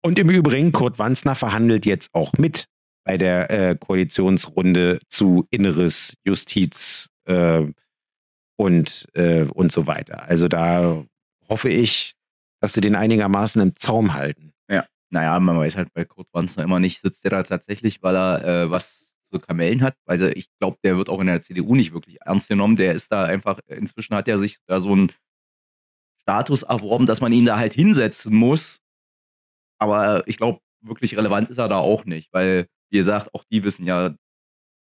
Und im Übrigen, Kurt Wanzner verhandelt jetzt auch mit bei der äh, Koalitionsrunde zu Inneres, Justiz äh, und, äh, und so weiter. Also da hoffe ich, dass sie den einigermaßen im Zaum halten. Ja, naja, man weiß halt bei Kurt Wanzner immer nicht, sitzt der da tatsächlich, weil er äh, was so Kamellen hat. Also ich glaube, der wird auch in der CDU nicht wirklich ernst genommen. Der ist da einfach, inzwischen hat er sich da so einen Status erworben, dass man ihn da halt hinsetzen muss. Aber ich glaube, wirklich relevant ist er da auch nicht, weil, wie gesagt, auch die wissen ja,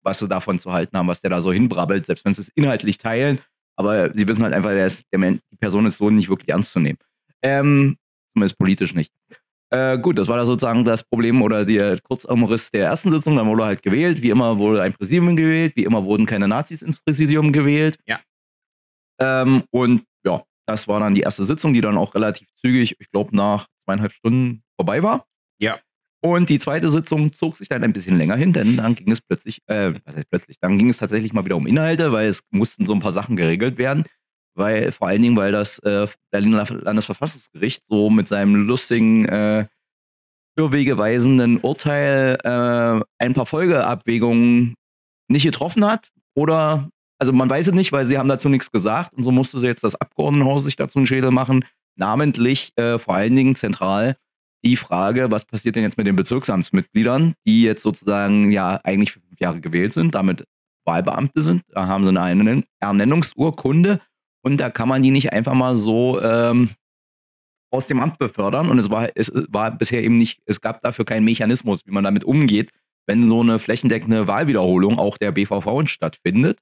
was sie davon zu halten haben, was der da so hinbrabbelt, selbst wenn sie es inhaltlich teilen. Aber sie wissen halt einfach, der ist, der, die Person ist so nicht wirklich ernst zu nehmen. Ähm, zumindest politisch nicht. Äh, gut, das war da sozusagen das Problem oder der Kurzumriss der ersten Sitzung. Dann wurde halt gewählt. Wie immer wurde ein Präsidium gewählt. Wie immer wurden keine Nazis ins Präsidium gewählt. Ja. Ähm, und ja, das war dann die erste Sitzung, die dann auch relativ zügig, ich glaube, nach zweieinhalb Stunden vorbei war. Ja. Und die zweite Sitzung zog sich dann ein bisschen länger hin, denn dann ging es plötzlich, äh, was heißt plötzlich, dann ging es tatsächlich mal wieder um Inhalte, weil es mussten so ein paar Sachen geregelt werden. Weil, vor allen Dingen, weil das äh, Berliner Landesverfassungsgericht so mit seinem lustigen, äh, irrwegeweisenden Urteil äh, ein paar Folgeabwägungen nicht getroffen hat. Oder, also man weiß es nicht, weil sie haben dazu nichts gesagt und so musste sie jetzt das Abgeordnetenhaus sich dazu einen Schädel machen. Namentlich, äh, vor allen Dingen zentral, die Frage, was passiert denn jetzt mit den Bezirksamtsmitgliedern, die jetzt sozusagen ja eigentlich fünf Jahre gewählt sind, damit Wahlbeamte sind. Da haben sie eine Ernennungsurkunde und da kann man die nicht einfach mal so ähm, aus dem Amt befördern. Und es war, es war bisher eben nicht, es gab dafür keinen Mechanismus, wie man damit umgeht, wenn so eine flächendeckende Wahlwiederholung auch der BVV stattfindet.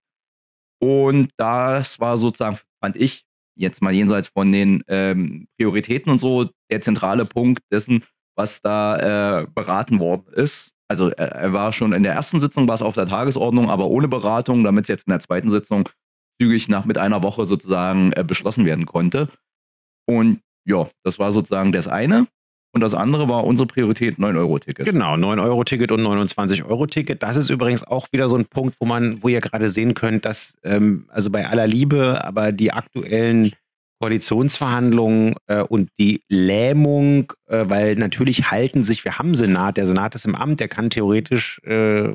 Und das war sozusagen, fand ich, jetzt mal jenseits von den ähm, Prioritäten und so, der zentrale Punkt dessen, was da äh, beraten worden ist. Also er, war schon in der ersten Sitzung, war es auf der Tagesordnung, aber ohne Beratung, damit es jetzt in der zweiten Sitzung zügig nach mit einer Woche sozusagen äh, beschlossen werden konnte. Und ja, das war sozusagen das eine. Und das andere war unsere Priorität 9-Euro-Ticket. Genau, 9-Euro-Ticket und 29-Euro-Ticket. Das ist übrigens auch wieder so ein Punkt, wo man, wo ihr gerade sehen könnt, dass, ähm, also bei aller Liebe, aber die aktuellen Koalitionsverhandlungen äh, und die Lähmung, äh, weil natürlich halten sich, wir haben Senat, der Senat ist im Amt, der kann theoretisch äh,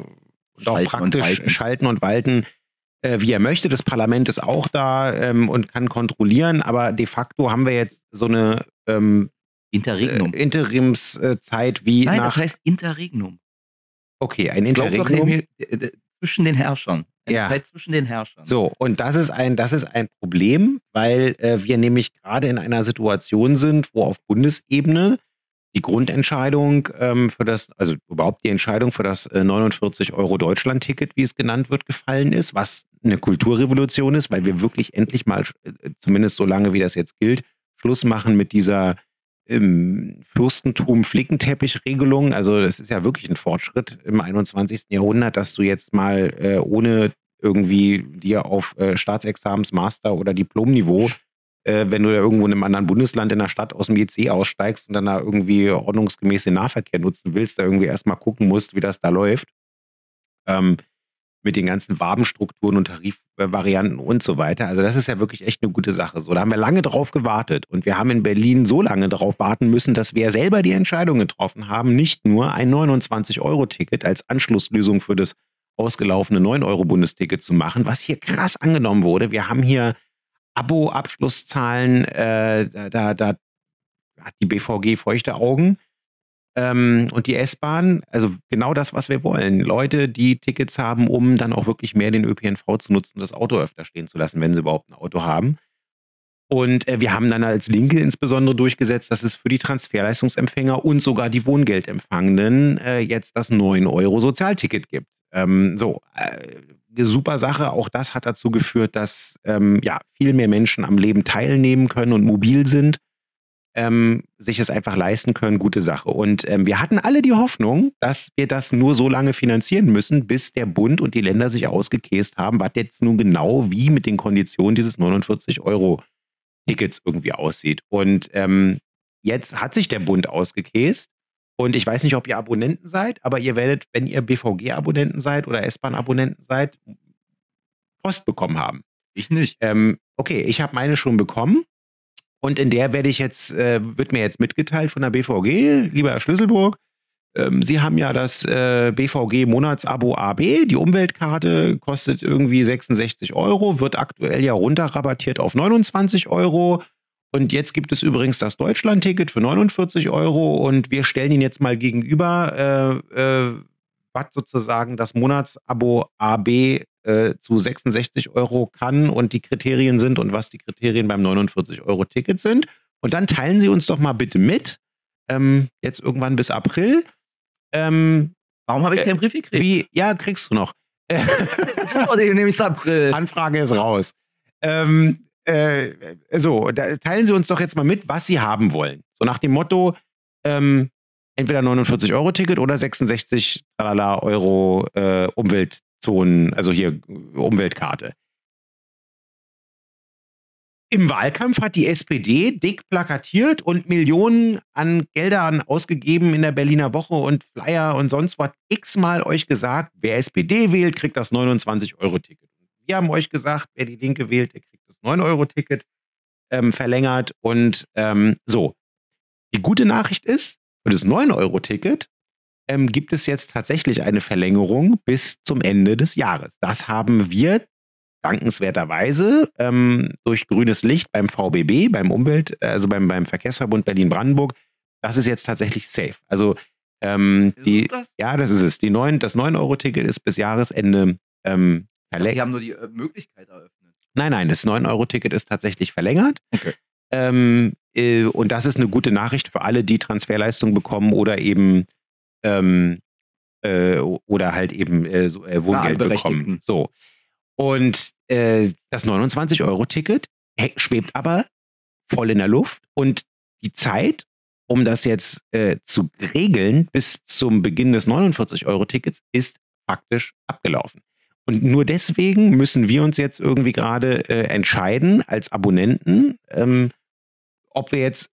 auch praktisch und schalten und walten, äh, wie er möchte. Das Parlament ist auch da ähm, und kann kontrollieren, aber de facto haben wir jetzt so eine ähm, Interregnum. Äh, Interimszeit wie. Nein, das heißt Interregnum. Okay, ein Interregnum. Zwischen den Herrschern. Eine ja. Zeit zwischen den Herrschern. So, und das ist ein, das ist ein Problem, weil äh, wir nämlich gerade in einer Situation sind, wo auf Bundesebene die Grundentscheidung ähm, für das, also überhaupt die Entscheidung für das äh, 49 Euro Deutschland-Ticket, wie es genannt wird, gefallen ist, was eine Kulturrevolution ist, weil wir wirklich endlich mal, äh, zumindest so lange wie das jetzt gilt, Schluss machen mit dieser im Fürstentum Flickenteppich-Regelung. Also das ist ja wirklich ein Fortschritt im 21. Jahrhundert, dass du jetzt mal äh, ohne irgendwie dir auf äh, Staatsexamens, Master oder Diplomniveau, äh, wenn du da irgendwo in einem anderen Bundesland in der Stadt aus dem IC aussteigst und dann da irgendwie ordnungsgemäß den Nahverkehr nutzen willst, da irgendwie erstmal gucken musst, wie das da läuft. Ähm, mit den ganzen Wabenstrukturen und Tarifvarianten und so weiter. Also das ist ja wirklich echt eine gute Sache. So, da haben wir lange drauf gewartet und wir haben in Berlin so lange darauf warten müssen, dass wir selber die Entscheidung getroffen haben, nicht nur ein 29-Euro-Ticket als Anschlusslösung für das ausgelaufene 9-Euro-Bundesticket zu machen, was hier krass angenommen wurde. Wir haben hier Abo-Abschlusszahlen, äh, da, da hat die BVG feuchte Augen. Ähm, und die S-Bahn, also genau das, was wir wollen. Leute, die Tickets haben, um dann auch wirklich mehr den ÖPNV zu nutzen, das Auto öfter stehen zu lassen, wenn sie überhaupt ein Auto haben. Und äh, wir haben dann als Linke insbesondere durchgesetzt, dass es für die Transferleistungsempfänger und sogar die Wohngeldempfangenden äh, jetzt das 9-Euro-Sozialticket gibt. Ähm, so, äh, super Sache. Auch das hat dazu geführt, dass ähm, ja, viel mehr Menschen am Leben teilnehmen können und mobil sind ähm, sich es einfach leisten können, gute Sache. Und ähm, wir hatten alle die Hoffnung, dass wir das nur so lange finanzieren müssen, bis der Bund und die Länder sich ausgekäst haben, was jetzt nun genau wie mit den Konditionen dieses 49 Euro Tickets irgendwie aussieht. Und ähm, jetzt hat sich der Bund ausgekäst. Und ich weiß nicht, ob ihr Abonnenten seid, aber ihr werdet, wenn ihr BVG-Abonnenten seid oder S-Bahn-Abonnenten seid, Post bekommen haben. Ich nicht. Ähm, okay, ich habe meine schon bekommen. Und in der werde ich jetzt, äh, wird mir jetzt mitgeteilt von der BVG, lieber Herr Schlüsselburg, ähm, Sie haben ja das äh, BVG Monatsabo AB. Die Umweltkarte kostet irgendwie 66 Euro, wird aktuell ja runterrabattiert auf 29 Euro. Und jetzt gibt es übrigens das Deutschland-Ticket für 49 Euro und wir stellen Ihnen jetzt mal gegenüber, äh, äh was sozusagen das Monatsabo AB äh, zu 66 Euro kann und die Kriterien sind und was die Kriterien beim 49 Euro Ticket sind. Und dann teilen Sie uns doch mal bitte mit, ähm, jetzt irgendwann bis April. Ähm, Warum habe ich keinen Brief gekriegt? Wie, ja, kriegst du noch. nämlich April. Anfrage ist raus. Ähm, äh, so, teilen Sie uns doch jetzt mal mit, was Sie haben wollen. So nach dem Motto, ähm, entweder 49 Euro Ticket oder 66 Euro äh, Umwelt Zonen, also hier Umweltkarte. Im Wahlkampf hat die SPD dick plakatiert und Millionen an Geldern ausgegeben in der Berliner Woche und Flyer und sonst was. X-mal euch gesagt, wer SPD wählt, kriegt das 29-Euro-Ticket. Wir haben euch gesagt, wer die Linke wählt, der kriegt das 9-Euro-Ticket ähm, verlängert. Und ähm, so. Die gute Nachricht ist, für das 9-Euro-Ticket ähm, gibt es jetzt tatsächlich eine Verlängerung bis zum Ende des Jahres. Das haben wir dankenswerterweise ähm, durch grünes Licht beim VBB, beim Umwelt, also beim, beim Verkehrsverbund Berlin-Brandenburg. Das ist jetzt tatsächlich safe. Also ähm, die, das? ja, das ist es. Die 9, das 9-Euro-Ticket ist bis Jahresende ähm, verlängert. Die haben nur die äh, Möglichkeit eröffnet. Nein, nein, das 9-Euro-Ticket ist tatsächlich verlängert. Okay. Ähm, äh, und das ist eine gute Nachricht für alle, die Transferleistungen bekommen oder eben ähm, äh, oder halt eben äh, so, äh, Wohngeld bekommen. So. Und äh, das 29-Euro-Ticket schwebt aber voll in der Luft und die Zeit, um das jetzt äh, zu regeln bis zum Beginn des 49-Euro-Tickets, ist faktisch abgelaufen. Und nur deswegen müssen wir uns jetzt irgendwie gerade äh, entscheiden als Abonnenten, ähm, ob wir jetzt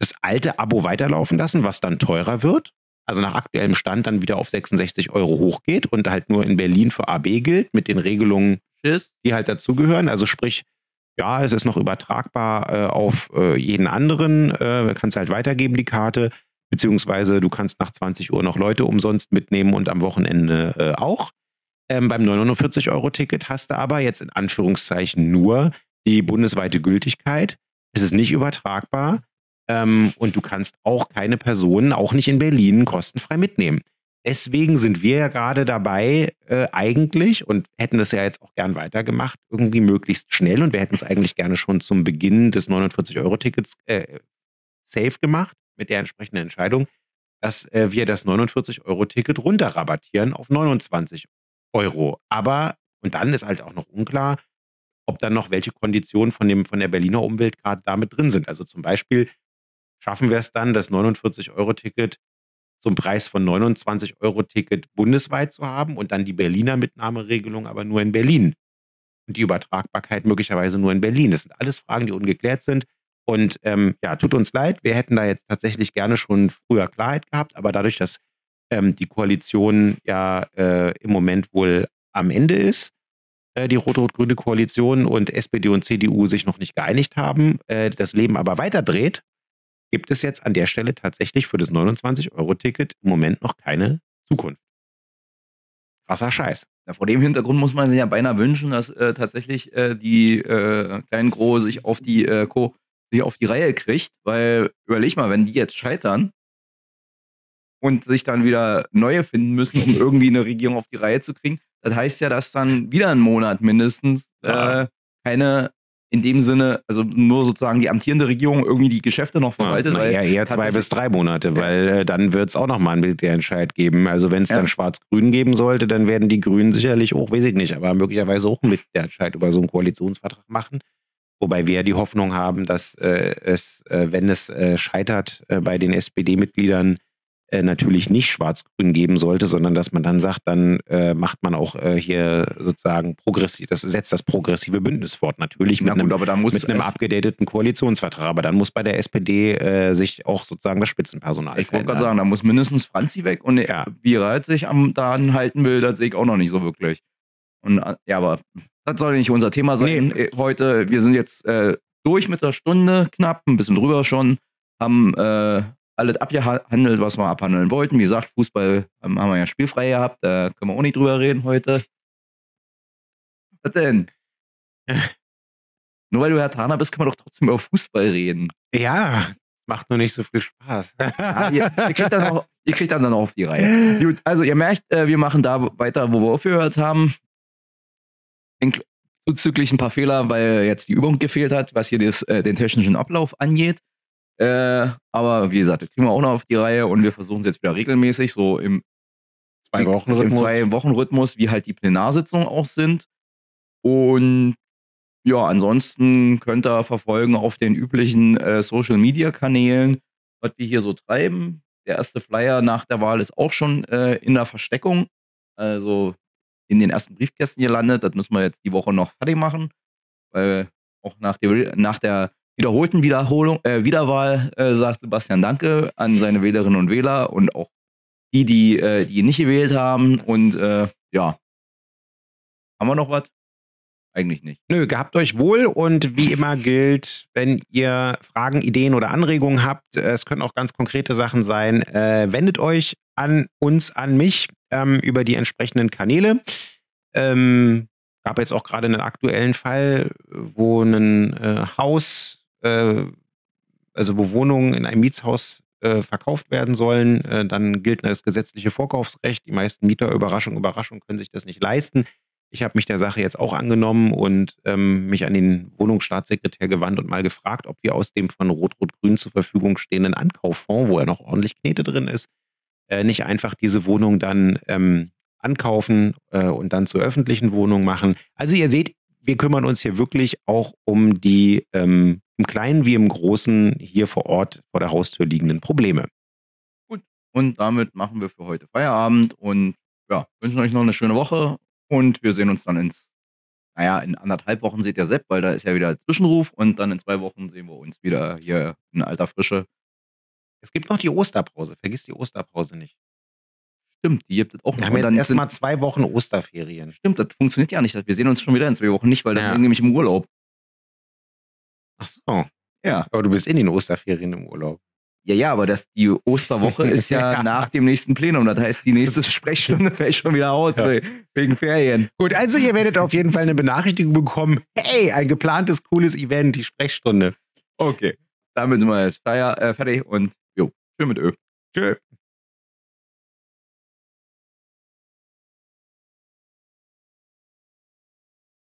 das alte Abo weiterlaufen lassen, was dann teurer wird, also nach aktuellem Stand dann wieder auf 66 Euro hochgeht und halt nur in Berlin für AB gilt, mit den Regelungen, die halt dazugehören. Also sprich, ja, es ist noch übertragbar äh, auf äh, jeden anderen, äh, kannst halt weitergeben die Karte, beziehungsweise du kannst nach 20 Uhr noch Leute umsonst mitnehmen und am Wochenende äh, auch. Ähm, beim 49-Euro-Ticket hast du aber jetzt in Anführungszeichen nur die bundesweite Gültigkeit. Es ist nicht übertragbar. Ähm, und du kannst auch keine Personen, auch nicht in Berlin, kostenfrei mitnehmen. Deswegen sind wir ja gerade dabei, äh, eigentlich, und hätten das ja jetzt auch gern weitergemacht, irgendwie möglichst schnell. Und wir hätten es eigentlich gerne schon zum Beginn des 49-Euro-Tickets äh, safe gemacht, mit der entsprechenden Entscheidung, dass äh, wir das 49-Euro-Ticket runterrabattieren auf 29 Euro. Aber, und dann ist halt auch noch unklar, ob dann noch welche Konditionen von, dem, von der Berliner Umweltkarte damit drin sind. Also zum Beispiel schaffen wir es dann, das 49-Euro-Ticket zum Preis von 29-Euro-Ticket bundesweit zu haben und dann die Berliner Mitnahmeregelung aber nur in Berlin. Und die Übertragbarkeit möglicherweise nur in Berlin. Das sind alles Fragen, die ungeklärt sind. Und ähm, ja, tut uns leid, wir hätten da jetzt tatsächlich gerne schon früher Klarheit gehabt, aber dadurch, dass ähm, die Koalition ja äh, im Moment wohl am Ende ist, die rot-rot-grüne Koalition und SPD und CDU sich noch nicht geeinigt haben, äh, das Leben aber weiterdreht gibt es jetzt an der Stelle tatsächlich für das 29-Euro-Ticket im Moment noch keine Zukunft. Krasser Scheiß. Ja, vor dem Hintergrund muss man sich ja beinahe wünschen, dass äh, tatsächlich äh, die äh, kleinen Gro sich auf die äh, Co sich auf die Reihe kriegt, weil überleg mal, wenn die jetzt scheitern und sich dann wieder neue finden müssen, um irgendwie eine Regierung auf die Reihe zu kriegen, das heißt ja, dass dann wieder einen Monat mindestens ja. Äh, keine in dem Sinne, also nur sozusagen die amtierende Regierung irgendwie die Geschäfte noch verwaltet. Ja, ja eher zwei bis drei Monate, weil äh, dann wird es auch nochmal einen Militärentscheid geben. Also wenn es ja. dann Schwarz-Grün geben sollte, dann werden die Grünen sicherlich auch, weiß ich nicht, aber möglicherweise auch einen Militärentscheid über so einen Koalitionsvertrag machen. Wobei wir die Hoffnung haben, dass äh, es, äh, wenn es äh, scheitert äh, bei den SPD-Mitgliedern, äh, natürlich nicht schwarz-grün geben sollte, sondern dass man dann sagt, dann äh, macht man auch äh, hier sozusagen progressiv, das setzt das progressive Bündnis fort. Natürlich mit, gut, einem, mit einem abgedateten Koalitionsvertrag. Aber dann muss bei der SPD äh, sich auch sozusagen das Spitzenpersonal Ich wollte gerade sagen, da muss mindestens Franzi weg und ja. wie er sich am Daten halten will, das sehe ich auch noch nicht so wirklich. Und äh, ja, aber das soll nicht unser Thema sein nee. heute. Wir sind jetzt durch mit der Stunde knapp, ein bisschen drüber schon, haben alles abgehandelt, was wir abhandeln wollten. Wie gesagt, Fußball haben wir ja spielfrei gehabt, da können wir auch nicht drüber reden heute. Was denn? Nur weil du Herr Taner bist, kann man doch trotzdem über Fußball reden. Ja, macht nur nicht so viel Spaß. ja, ihr, ihr, kriegt dann auch, ihr kriegt dann, dann auch auf die Reihe. Gut, also ihr merkt, äh, wir machen da weiter, wo wir aufgehört haben. Zuzüglich ein paar Fehler, weil jetzt die Übung gefehlt hat, was hier das, äh, den technischen Ablauf angeht. Äh, aber wie gesagt, das kriegen wir auch noch auf die Reihe und wir versuchen es jetzt wieder regelmäßig, so im zwei Wochen Rhythmus. zwei Wochen wie halt die Plenarsitzungen auch sind. Und ja, ansonsten könnt ihr verfolgen auf den üblichen äh, Social Media Kanälen, was wir hier so treiben. Der erste Flyer nach der Wahl ist auch schon äh, in der Versteckung, also in den ersten Briefkästen gelandet. Das müssen wir jetzt die Woche noch fertig machen, weil auch nach der, nach der wiederholten Wiederholung, äh, Wiederwahl äh, sagt Sebastian Danke an seine Wählerinnen und Wähler und auch die, die, äh, die ihn nicht gewählt haben. Und äh, ja, haben wir noch was? Eigentlich nicht. Nö, gehabt euch wohl und wie immer gilt, wenn ihr Fragen, Ideen oder Anregungen habt, es können auch ganz konkrete Sachen sein, äh, wendet euch an uns, an mich ähm, über die entsprechenden Kanäle. Ähm, gab jetzt auch gerade einen aktuellen Fall, wo ein äh, Haus, äh, also wo Wohnungen in einem Mietshaus äh, verkauft werden sollen, äh, dann gilt das gesetzliche Vorkaufsrecht. Die meisten Mieter, Überraschung, Überraschung, können sich das nicht leisten. Ich habe mich der Sache jetzt auch angenommen und ähm, mich an den Wohnungsstaatssekretär gewandt und mal gefragt, ob wir aus dem von Rot-Rot-Grün zur Verfügung stehenden Ankauffonds, wo ja noch ordentlich Knete drin ist, äh, nicht einfach diese Wohnung dann ähm, ankaufen äh, und dann zur öffentlichen Wohnung machen. Also ihr seht, wir kümmern uns hier wirklich auch um die ähm, im Kleinen wie im Großen hier vor Ort vor der Haustür liegenden Probleme. Gut, und damit machen wir für heute Feierabend und ja, wünschen euch noch eine schöne Woche und wir sehen uns dann ins, naja, in anderthalb Wochen seht ihr Sepp, weil da ist ja wieder Zwischenruf und dann in zwei Wochen sehen wir uns wieder hier in alter Frische. Es gibt noch die Osterpause, vergiss die Osterpause nicht. Stimmt, die gibt es auch noch. Wir haben jetzt erstmal zwei Wochen Osterferien. Stimmt, das funktioniert ja nicht. Wir sehen uns schon wieder in zwei Wochen nicht, weil dann bin ich nämlich im Urlaub. Ach so. Ja. Aber du bist in den Osterferien im Urlaub. Ja, ja, aber das, die Osterwoche ist ja, ja, nach dem nächsten Plenum. Das heißt, die nächste Sprechstunde fällt schon wieder aus ja. wegen Ferien. Gut, also ihr werdet auf jeden Fall eine Benachrichtigung bekommen. Hey, ein geplantes, cooles Event, die Sprechstunde. Okay, damit sind wir jetzt äh, fertig und jo, schön mit Ö. Tschö.